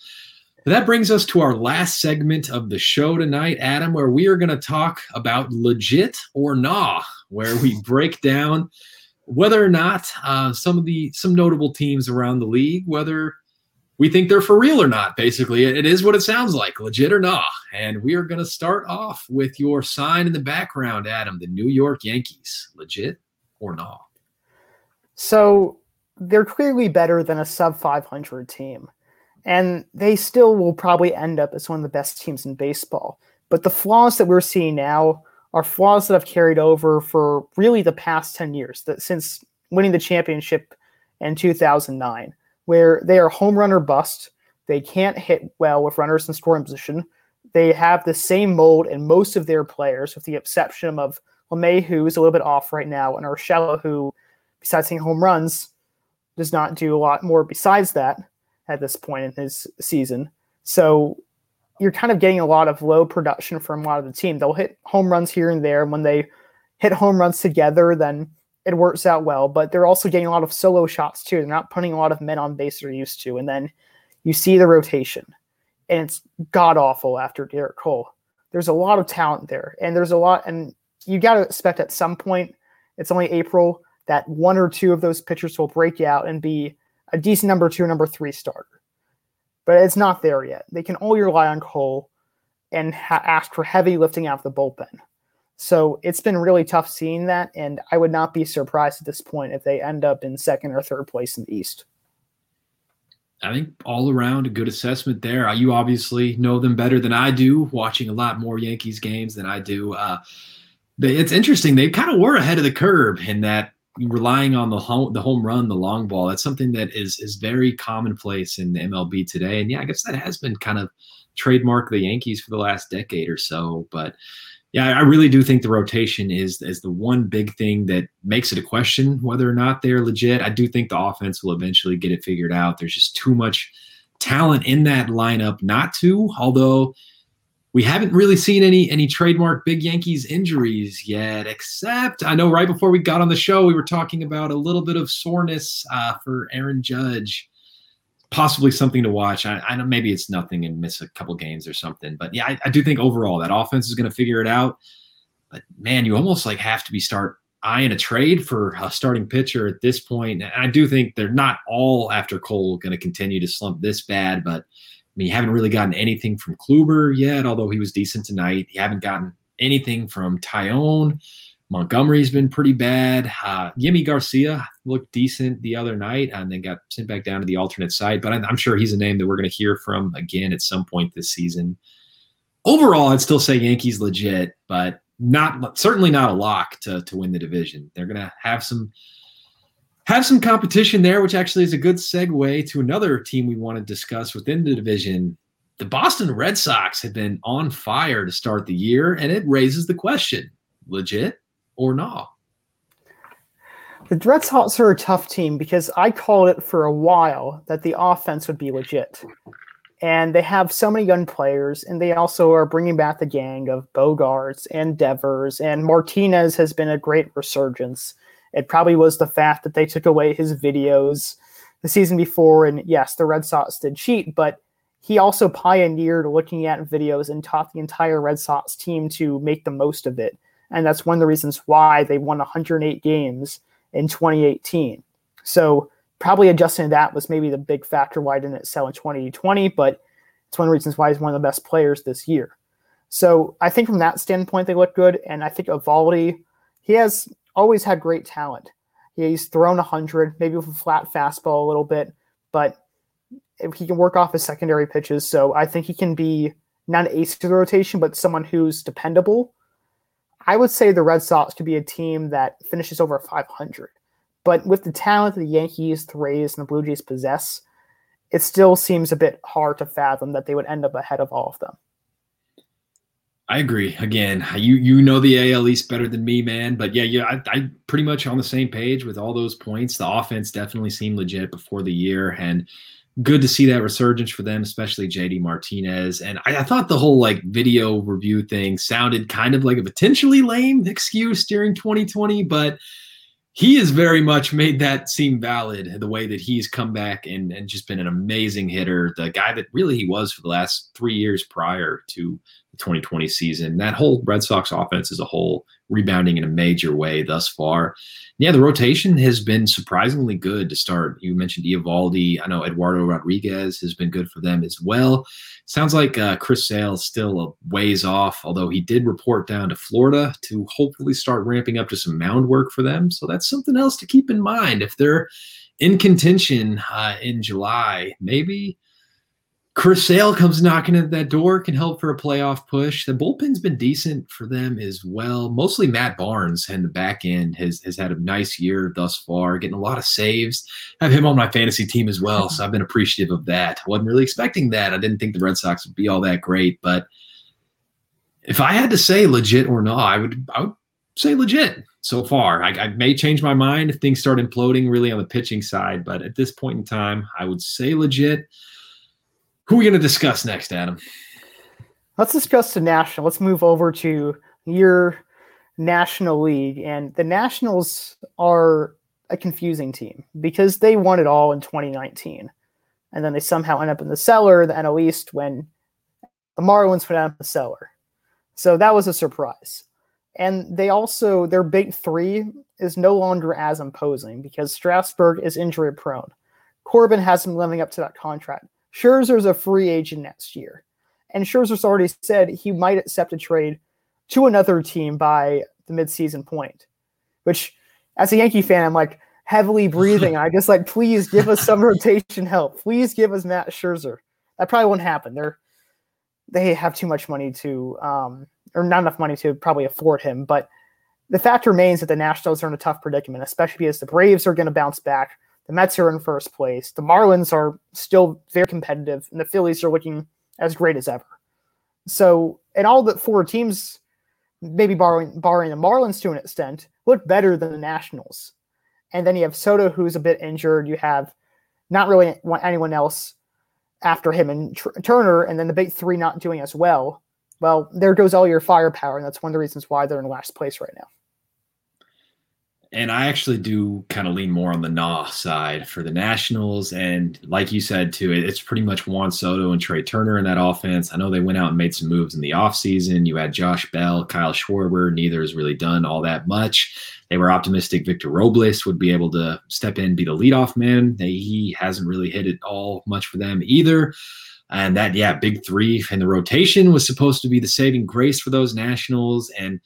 That brings us to our last segment of the show tonight, Adam, where we are going to talk about legit or nah, where we break down whether or not uh, some of the some notable teams around the league, whether we think they're for real or not. Basically, it is what it sounds like, legit or not. And we are going to start off with your sign in the background, Adam, the New York Yankees, legit or not? So they're clearly better than a sub 500 team. And they still will probably end up as one of the best teams in baseball. But the flaws that we're seeing now are flaws that have carried over for really the past 10 years, that since winning the championship in 2009 where they are home runner bust. They can't hit well with runners in scoring position. They have the same mold in most of their players, with the exception of LeMahieu, who is a little bit off right now, and Urshela, who, besides hitting home runs, does not do a lot more besides that at this point in his season. So you're kind of getting a lot of low production from a lot of the team. They'll hit home runs here and there. And when they hit home runs together, then it works out well, but they're also getting a lot of solo shots too. They're not putting a lot of men on base they're used to. And then you see the rotation, and it's god awful after Gerrit Cole. There's a lot of talent there, and there's a lot, and you got to expect at some point, it's only April, that one or two of those pitchers will break out and be a decent number two, number three starter. But it's not there yet. They can only rely on Cole and ha- ask for heavy lifting out of the bullpen. So it's been really tough seeing that, and I would not be surprised at this point if they end up in second or third place in the East. I think all around a good assessment there. You obviously know them better than I do, watching a lot more Yankees games than I do. Uh, it's interesting. They kind of were ahead of the curve in that relying on the home, the home run, the long ball. That's something that is is very commonplace in the MLB today. And yeah, I guess that has been kind of trademark the Yankees for the last decade or so. But yeah, I really do think the rotation is is the one big thing that makes it a question whether or not they're legit. I do think the offense will eventually get it figured out. There's just too much talent in that lineup not to. Although we haven't really seen any any trademark big Yankees injuries yet, except I know right before we got on the show we were talking about a little bit of soreness uh, for Aaron Judge possibly something to watch. I, I, know maybe it's nothing and miss a couple games or something, but yeah, I, I do think overall that offense is going to figure it out. But man, you almost like have to be start eyeing a trade for a starting pitcher at this point. And I do think they're not all after Cole going to continue to slump this bad, but I mean, you haven't really gotten anything from Kluber yet, although he was decent tonight. You haven't gotten anything from Taillon. Montgomery's been pretty bad. Uh, Garcia looked decent the other night and then got sent back down to the alternate site, but I'm, I'm sure he's a name that we're going to hear from again at some point this season. Overall, I'd still say Yankees legit, but not certainly not a lock to to win the division. They're going to have some have some competition there, which actually is a good segue to another team we want to discuss within the division. The Boston Red Sox have been on fire to start the year, and it raises the question: legit? or not? The Red Sox are a tough team because I called it for a while that the offense would be legit. And they have so many young players, and they also are bringing back the gang of Bogaerts and Devers, and Martinez has been a great resurgence. It probably was the fact that they took away his videos the season before, and yes, the Red Sox did cheat, but he also pioneered looking at videos and taught the entire Red Sox team to make the most of it and that's one of the reasons why they won 108 games in 2018. So probably adjusting that was maybe the big factor why didn't it sell in 2020, but it's one of the reasons why he's one of the best players this year. So I think from that standpoint they look good, and I think Eovaldi, he has always had great talent. He's thrown 100, maybe with a flat fastball a little bit, but he can work off his secondary pitches. So I think he can be not an ace to the rotation, but someone who's dependable I would say the Red Sox could be a team that finishes over 500. But with the talent that the Yankees, the Rays, and the Blue Jays possess, it still seems a bit hard to fathom that they would end up ahead of all of them. I agree. Again, you you know the AL East better than me, man. But yeah, yeah, I, I pretty much on the same page with all those points. The offense definitely seemed legit before the year, and good to see that resurgence for them, especially JD Martinez. And I, I, thought the whole like video review thing sounded kind of like a potentially lame excuse during 2020, but he has very much made that seem valid the way that he's come back and, and just been an amazing hitter. The guy that really he was for the last three years prior to 2020 season. That whole Red Sox offense as a whole rebounding in a major way thus far yeah, the rotation has been surprisingly good to start. You mentioned Eovaldi. I know Eduardo Rodriguez has been good for them as well. Sounds like uh, Chris Sale still a ways off, although he did report down to Florida to hopefully start ramping up to some mound work for them. So that's something else to keep in mind. If they're in contention uh, in July, maybe Chris Sale comes knocking at that door, can help for a playoff push. The bullpen's been decent for them as well. Mostly Matt Barnes and the back end has, has had a nice year thus far, getting a lot of saves. Have him on my fantasy team as well, so I've been appreciative of that. Wasn't really expecting that. I didn't think the Red Sox would be all that great, but if I had to say legit or not, I would I would say legit so far. I, I may change my mind if things start imploding really on the pitching side, but at this point in time, I would say legit. Who are we going to discuss next, Adam? Let's discuss the national. Let's move over to your National League. And the Nationals are a confusing team because they won it all in 2019. And then they somehow end up in the cellar, the NL East, when the Marlins went out in the cellar. So that was a surprise. And they also, their big three is no longer as imposing because Strasburg is injury prone. Corbin hasn't been living up to that contract. Scherzer's a free agent next year. And Scherzer's already said he might accept a trade to another team by the midseason point, which as a Yankee fan, I'm like heavily breathing. I just like, please give us some rotation help. Please give us Max Scherzer. That probably won't happen. They're they have too much money to um or not enough money to probably afford him. But the fact remains that the Nationals are in a tough predicament, especially because the Braves are going to bounce back. The Mets are in first place. The Marlins are still very competitive, and the Phillies are looking as great as ever. So, and all the four teams, maybe borrowing borrowing the Marlins to an extent, look better than the Nationals. And then you have Soto, who's a bit injured. You have not really anyone else after him and Tr- Turner, and then the big three not doing as well. Well, there goes all your firepower, and that's one of the reasons why they're in last place right now and I actually do kind of lean more on the Nah side for the Nationals. And like you said, too, it's pretty much Juan Soto and Trea Turner in that offense. I know they went out and made some moves in the offseason. You had Josh Bell, Kyle Schwarber. Neither has really done all that much. They were optimistic Victor Robles would be able to step in, be the leadoff man. They, he hasn't really hit it all much for them either. And that, yeah, big three in the rotation was supposed to be the saving grace for those Nationals. And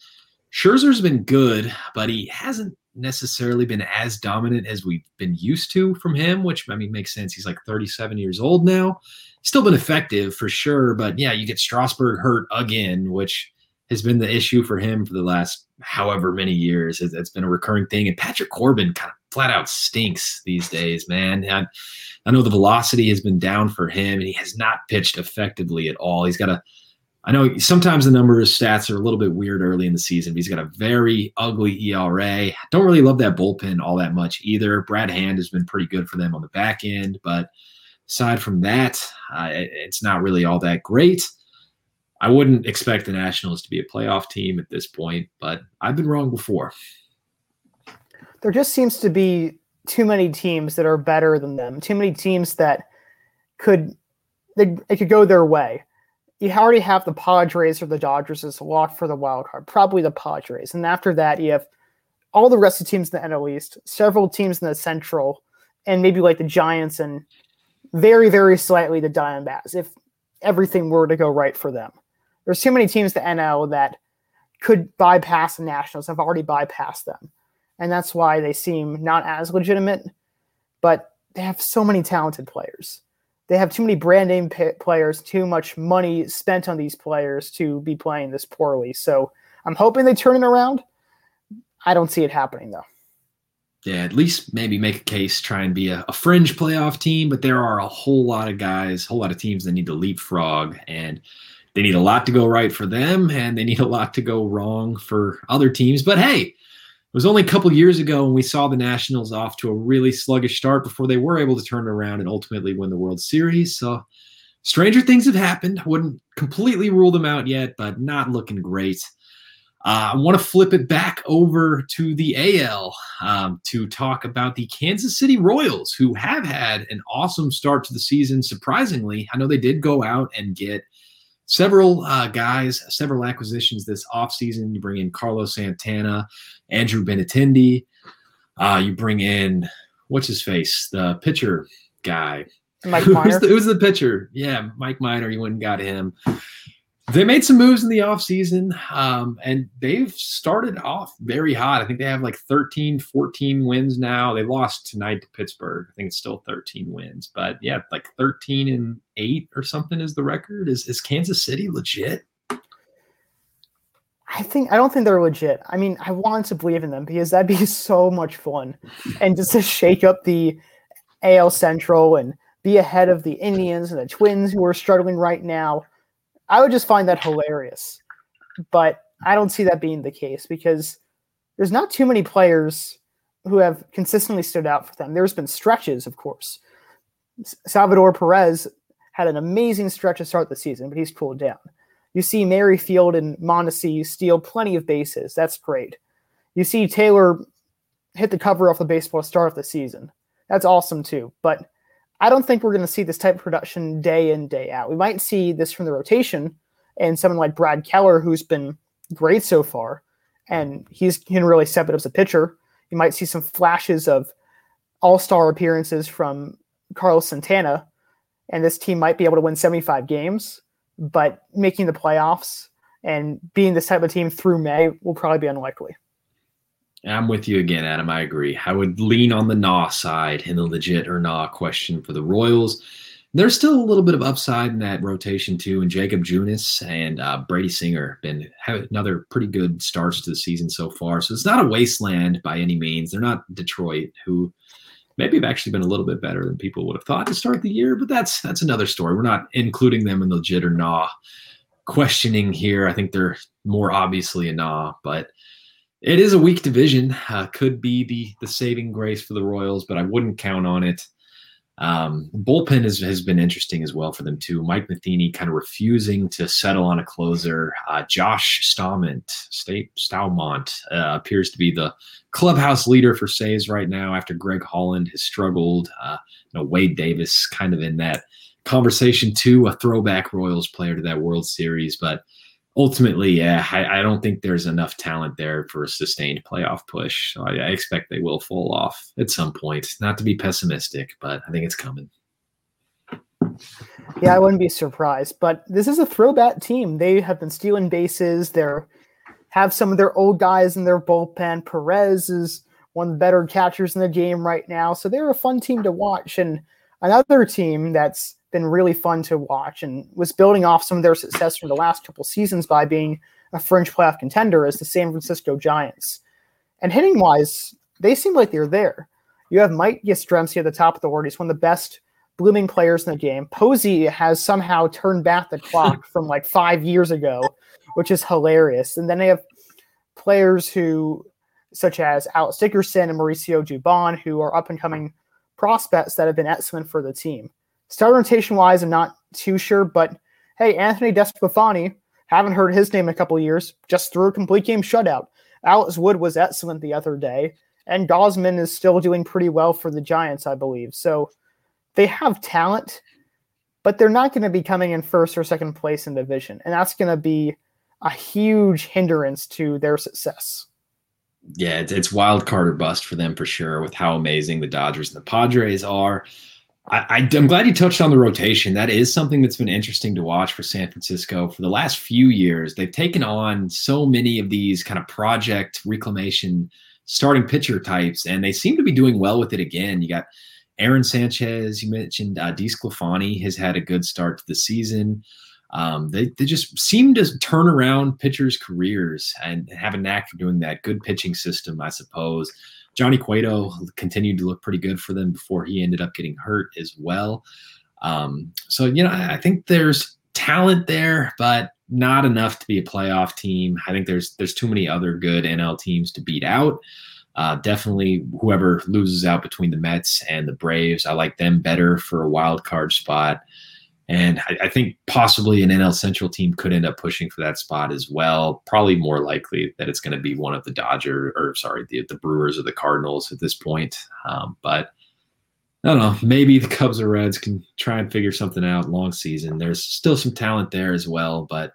Scherzer's been good, but he hasn't necessarily been as dominant as we've been used to from him, which I mean makes sense. He's like 37 years old now. Still been effective for sure, but yeah, you get Strasburg hurt again, which has been the issue for him for the last however many years. It's, it's been a recurring thing. And Patrick Corbin kind of flat out stinks these days, man. I, I know the velocity has been down for him, and he has not pitched effectively at all. He's got a I know sometimes the numbers stats are a little bit weird early in the season, but he's got a very ugly ERA. Don't really love that bullpen all that much either. Brad Hand has been pretty good for them on the back end, but aside from that, uh, it's not really all that great. I wouldn't expect the Nationals to be a playoff team at this point, but I've been wrong before. There just seems to be too many teams that are better than them. Too many teams that could they, it could go their way you already have the Padres or the Dodgers as a locked for the wild card, probably the Padres. And after that, you have all the rest of the teams in the NL East, several teams in the Central, and maybe like the Giants and very, very slightly the Diamondbacks if everything were to go right for them. There's too many teams to NL that could bypass the Nationals, have already bypassed them. And that's why they seem not as legitimate, but they have so many talented players they have too many brand name p- players, too much money spent on these players to be playing this poorly. So I'm hoping they turn it around. I don't see it happening though. Yeah, at least maybe make a case, try and be a, a, fringe playoff team. But there are a whole lot of guys, a whole lot of teams that need to leapfrog, and they need a lot to go right for them, and they need a lot to go wrong for other teams. But hey, was only a couple years ago when we saw the Nationals off to a really sluggish start before they were able to turn around and ultimately win the World Series. So stranger things have happened. Wouldn't completely rule them out yet, but not looking great. Uh, I want to flip it back over to the AL um, to talk about the Kansas City Royals, who have had an awesome start to the season. Surprisingly, I know they did go out and get several uh, guys, several acquisitions this offseason. You bring in Carlos Santana, Andrew Benintendi. Uh, you bring in what's his face, the pitcher guy. Mike who's, the, who's the pitcher? Yeah, Mike Minor. You went and got him they made some moves in the offseason um, and they've started off very hot. I think they have like 13, 14 wins now. They lost tonight to Pittsburgh. I think it's still 13 wins, but yeah, like 13 and eight or something is the record. Is, is Kansas City legit? I think I don't think they're legit. I mean, I want to believe in them because that'd be so much fun, and just to shake up the AL Central and be ahead of the Indians and the Twins who are struggling right now. I would just find that hilarious. But I don't see that being the case because there's not too many players who have consistently stood out for them. There's been stretches, of course. Salvador Perez had an amazing stretch to start the season, but he's cooled down. You see Merrifield and Mondesi steal plenty of bases. That's great. You see Taylor hit the cover off the baseball start of the season. That's awesome too. But I don't think we're going to see this type of production day in, day out. We might see this from the rotation and someone like Brad Keller, who's been great so far, and he's he can really step it up as a pitcher. You might see some flashes of all star appearances from Carlos Santana, and this team might be able to win 75 games, but making the playoffs and being this type of team through May will probably be unlikely. I'm with you again, Adam. I agree. I would lean on the nah side in the legit or nah question for the Royals. There's still a little bit of upside in that rotation too, and Jakob Junis and uh, Brady Singer have been have another pretty good starts to the season so far. So it's not a wasteland by any means. They're not Detroit, who maybe have actually been a little bit better than people would have thought to start the year, but that's that's another story. We're not including them in the legit or nah questioning here. I think they're more obviously a nah, but it is a weak division. Uh, could be the the saving grace for the Royals, but I wouldn't count on it. Um, bullpen has, has been interesting as well for them too. Mike Matheny kind of refusing to settle on a closer. Uh, Josh Staumont, State uh, appears to be the clubhouse leader for saves right now after Greg Holland has struggled. Uh, you know, Wade Davis kind of in that conversation too, a throwback Royals player to that World Series, but ultimately, yeah, I, I, don't think there's enough talent there for a sustained playoff push. So I, I, expect they will fall off at some point. Not to be pessimistic, but I think it's coming. Yeah, I wouldn't be surprised. But this is a throwback team. They have been stealing bases. They're have some of their old guys in their bullpen. Perez is one of the better catchers in the game right now. So they're a fun team to watch. And another team that's been really fun to watch and was building off some of their success from the last couple seasons by being a fringe playoff contender is the San Francisco Giants. And hitting wise, they seem like they're there. You have Mike Yastrzemski at the top of the order. He's one of the best blooming players in the game. Posey has somehow turned back the clock from like five years ago, which is hilarious. And then they have players who, such as Alex Dickerson and Mauricio Dubon, who are up and coming prospects that have been excellent for the team. Star rotation wise, I'm not too sure, but hey, Anthony DeSclafani, haven't heard his name in a couple years, just threw a complete game shutout. Alex Wood was excellent the other day, and Gausman is still doing pretty well for the Giants, I believe. So they have talent, but they're not going to be coming in first or second place in the division, and that's going to be a huge hindrance to their success. Yeah, it's, it's wild card or bust for them for sure, with how amazing the Dodgers and the Padres are. I, am glad you touched on the rotation. That is something that's been interesting to watch for San Francisco for the last few years. They've taken on so many of these kind of project reclamation starting pitcher types, and they seem to be doing well with it again. You got Aaron Sanchez, you mentioned uh, DeSclafani has had a good start to the season. Um, they, they just seem to turn around pitchers' careers and have a knack for doing that. Good pitching system, I suppose. Johnny Cueto continued to look pretty good for them before he ended up getting hurt as well. Um, so, you know, I think there's talent there, but not enough to be a playoff team. I think there's there's too many other good NL teams to beat out. Uh, definitely, whoever loses out between the Mets and the Braves, I like them better for a wild card spot. And I, I, think possibly an NL Central team could end up pushing for that spot as well. Probably more likely that it's going to be one of the Dodger or sorry, the, the Brewers or the Cardinals at this point. Um, but I don't know. Maybe the Cubs or Reds can try and figure something out long season. There's still some talent there as well, but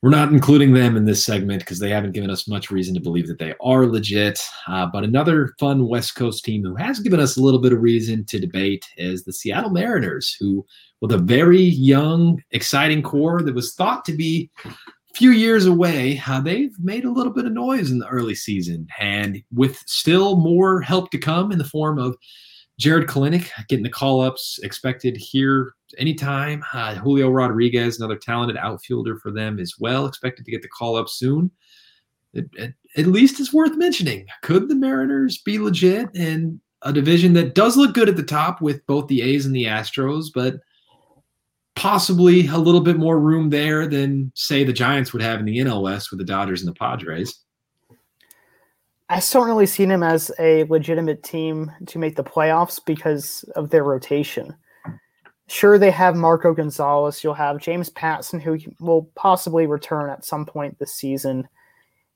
we're not including them in this segment because they haven't given us much reason to believe that they are legit. Uh, but another fun West Coast team who has given us a little bit of reason to debate is the Seattle Mariners, who, with a very young, exciting core that was thought to be a few years away, uh, they've made a little bit of noise in the early season. And with still more help to come in the form of Jarred Kelenic getting the call ups expected here anytime. Uh, Julio Rodriguez, another talented outfielder for them as well, expected to get the call up soon. It, it, at least it's worth mentioning. Could the Mariners be legit in a division that does look good at the top with both the A's and the Astros, but possibly a little bit more room there than, say, the Giants would have in the NL West with the Dodgers and the Padres? I still don't really see them as a legitimate team to make the playoffs because of their rotation. Sure, they have Marco Gonzalez. You'll have James Paxton, who will possibly return at some point this season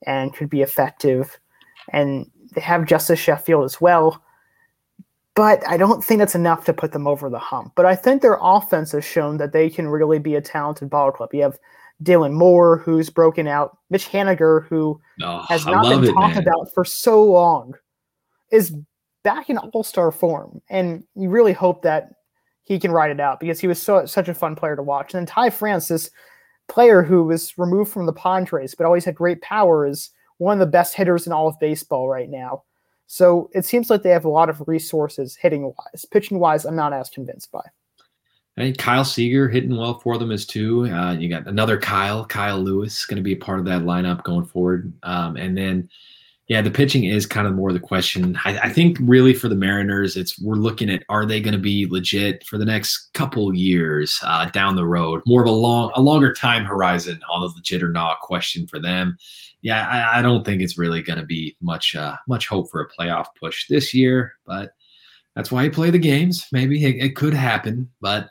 and could be effective. And they have Justus Sheffield as well. But I don't think that's enough to put them over the hump. But I think their offense has shown that they can really be a talented ball club. You have Dylan Moore, who's broken out, Mitch Haniger, who oh, has not been it, talked man. about for so long, is back in all star form. And you really hope that he can ride it out because he was so such a fun player to watch. And then Ty Francis, player who was removed from the Padres but always had great power, is one of the best hitters in all of baseball right now. So it seems like they have a lot of resources hitting wise. Pitching wise, I'm not as convinced by. I think Kyle Seager hitting well for them is too. Uh, you got another Kyle, Kyle Lewis, going to be a part of that lineup going forward. Um, and then yeah, the pitching is kind of more the question. I, I, think really for the Mariners, it's we're looking at are they going to be legit for the next couple years uh, down the road? More of a long, a longer time horizon on the legit or not question for them. Yeah, I, I don't think it's really going to be much uh, much hope for a playoff push this year, but that's why you play the games. Maybe it, it could happen, but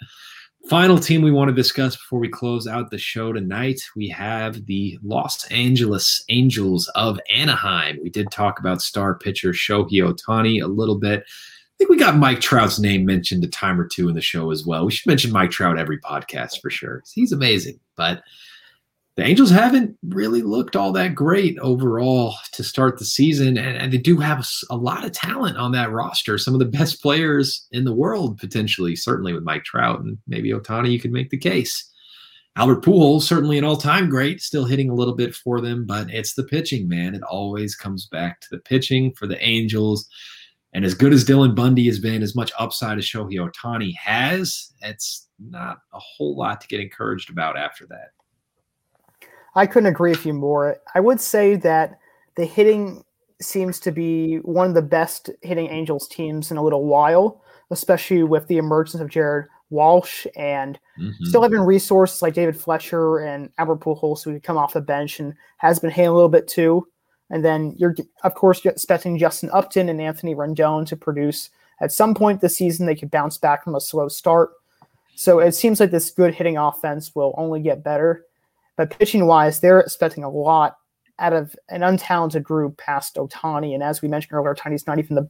Final team we want to discuss before we close out the show tonight, we have the Los Angeles Angels of Anaheim. We did talk about star pitcher Shohei Ohtani a little bit. I think we got Mike Trout's name mentioned a time or two in the show as well. We should mention Mike Trout every podcast for sure. He's amazing. But the Angels haven't really looked all that great overall to start the season, and, and, they do have a lot of talent on that roster. Some of the best players in the world, potentially, certainly with Mike Trout and maybe Ohtani, You could make the case. Albert Pujols, certainly an all-time great, still hitting a little bit for them, but it's the pitching, man. It always comes back to the pitching for the Angels. And as good as Dylan Bundy has been, as much upside as Shohei Ohtani has, it's not a whole lot to get encouraged about after that. I couldn't agree with you more. I would say that the hitting seems to be one of the best hitting Angels teams in a little while, especially with the emergence of Jared Walsh and mm-hmm. still having resources like David Fletcher and Albert Pujols who come off the bench and has been hitting a little bit too. And then you're, of course, expecting Justin Upton and Anthony Rendon to produce at some point this season. They could bounce back from a slow start. So it seems like this good hitting offense will only get better. But pitching wise, they're expecting a lot out of an untalented group past Ohtani. And as we mentioned earlier, Ohtani's not even the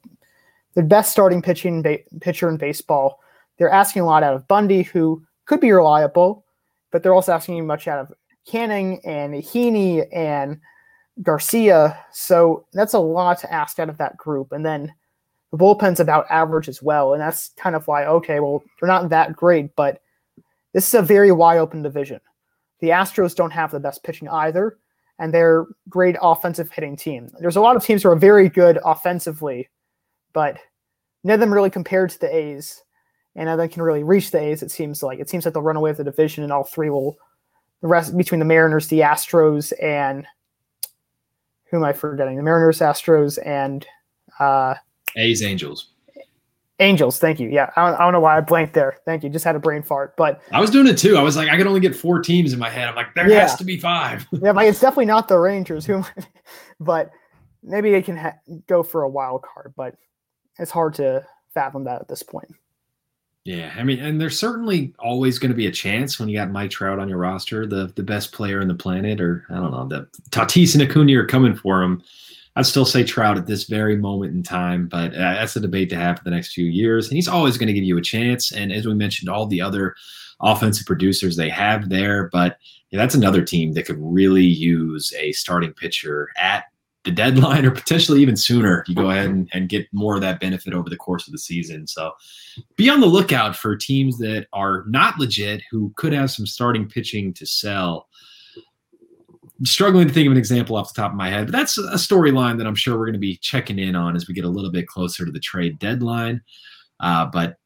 the best starting pitching ba- pitcher in baseball. They're asking a lot out of Bundy, who could be reliable, but they're also asking much out of Canning and Heaney and Garcia. So that's a lot to ask out of that group. And then the bullpen's about average as well. And that's kind of why, okay, well, they're not that great, but this is a very wide open division. The Astros don't have the best pitching either, and they're great offensive hitting team. There's a lot of teams who are very good offensively, but none of them really compared to the A's, and none of them can really reach the A's. It seems like it seems like they'll run away with the division, and all three will the rest between the Mariners, the Astros, and who am I forgetting? The Mariners, Astros, and uh, A's, Angels. Angels, thank you. Yeah, I don't, I don't, know why I blanked there. Thank you. Just had a brain fart, but I was doing it too. I was like, I can only get four teams in my head. I'm like, there yeah. has to be five. yeah, but it's definitely not the Rangers. Who, but maybe they can ha- go for a wild card. But it's hard to fathom that at this point. Yeah, I mean, and there's certainly always going to be a chance when you got Mike Trout on your roster, the the best player in the planet, or I don't know, the Tatis and Acuna are coming for him I'd still say Trout at this very moment in time, but uh, that's a debate to have for the next few years. And he's always going to give you a chance. And as we mentioned, all the other offensive producers they have there, but yeah, that's another team that could really use a starting pitcher at the deadline or potentially even sooner you go ahead and, and get more of that benefit over the course of the season. So be on the lookout for teams that are not legit who could have some starting pitching to sell struggling to think of an example off the top of my head, but that's a storyline that I'm sure we're going to be checking in on as we get a little bit closer to the trade deadline. Uh, but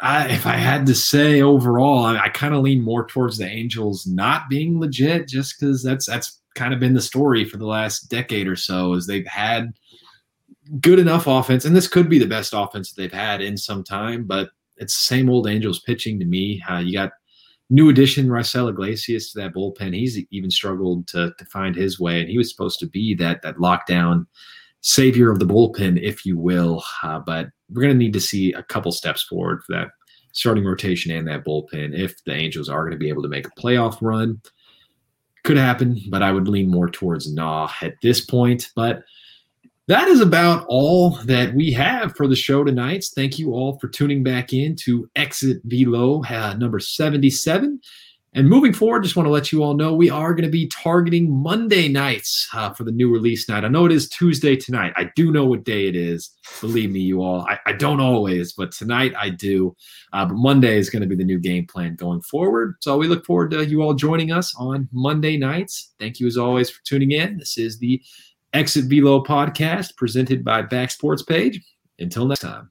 I, if I had to say overall, I, I kind of lean more towards the Angels not being legit, just because that's that's kind of been the story for the last decade or so. Is they've had good enough offense, and this could be the best offense that they've had in some time, but it's the same old Angels pitching to me. Uh, you got new addition Raisel Iglesias to that bullpen. He's even struggled to, to find his way, and he was supposed to be that that lockdown savior of the bullpen, if you will. Uh, but we're going to need to see a couple steps forward for that starting rotation and that bullpen if the Angels are going to be able to make a playoff run. Could happen, but I would lean more towards nah at this point. But that is about all that we have for the show tonight. Thank you all for tuning back in to Exit Velo uh, number 77. And moving forward, just want to let you all know we are going to be targeting Monday nights uh, for the new release night. I know it is Tuesday tonight. I do know what day it is. Believe me, you all. I, I don't always, but tonight I do. Uh, but Monday is going to be the new game plan going forward. So we look forward to you all joining us on Monday nights. Thank you as always for tuning in. This is the Exit Velo podcast presented by Back Sports Page. Until next time.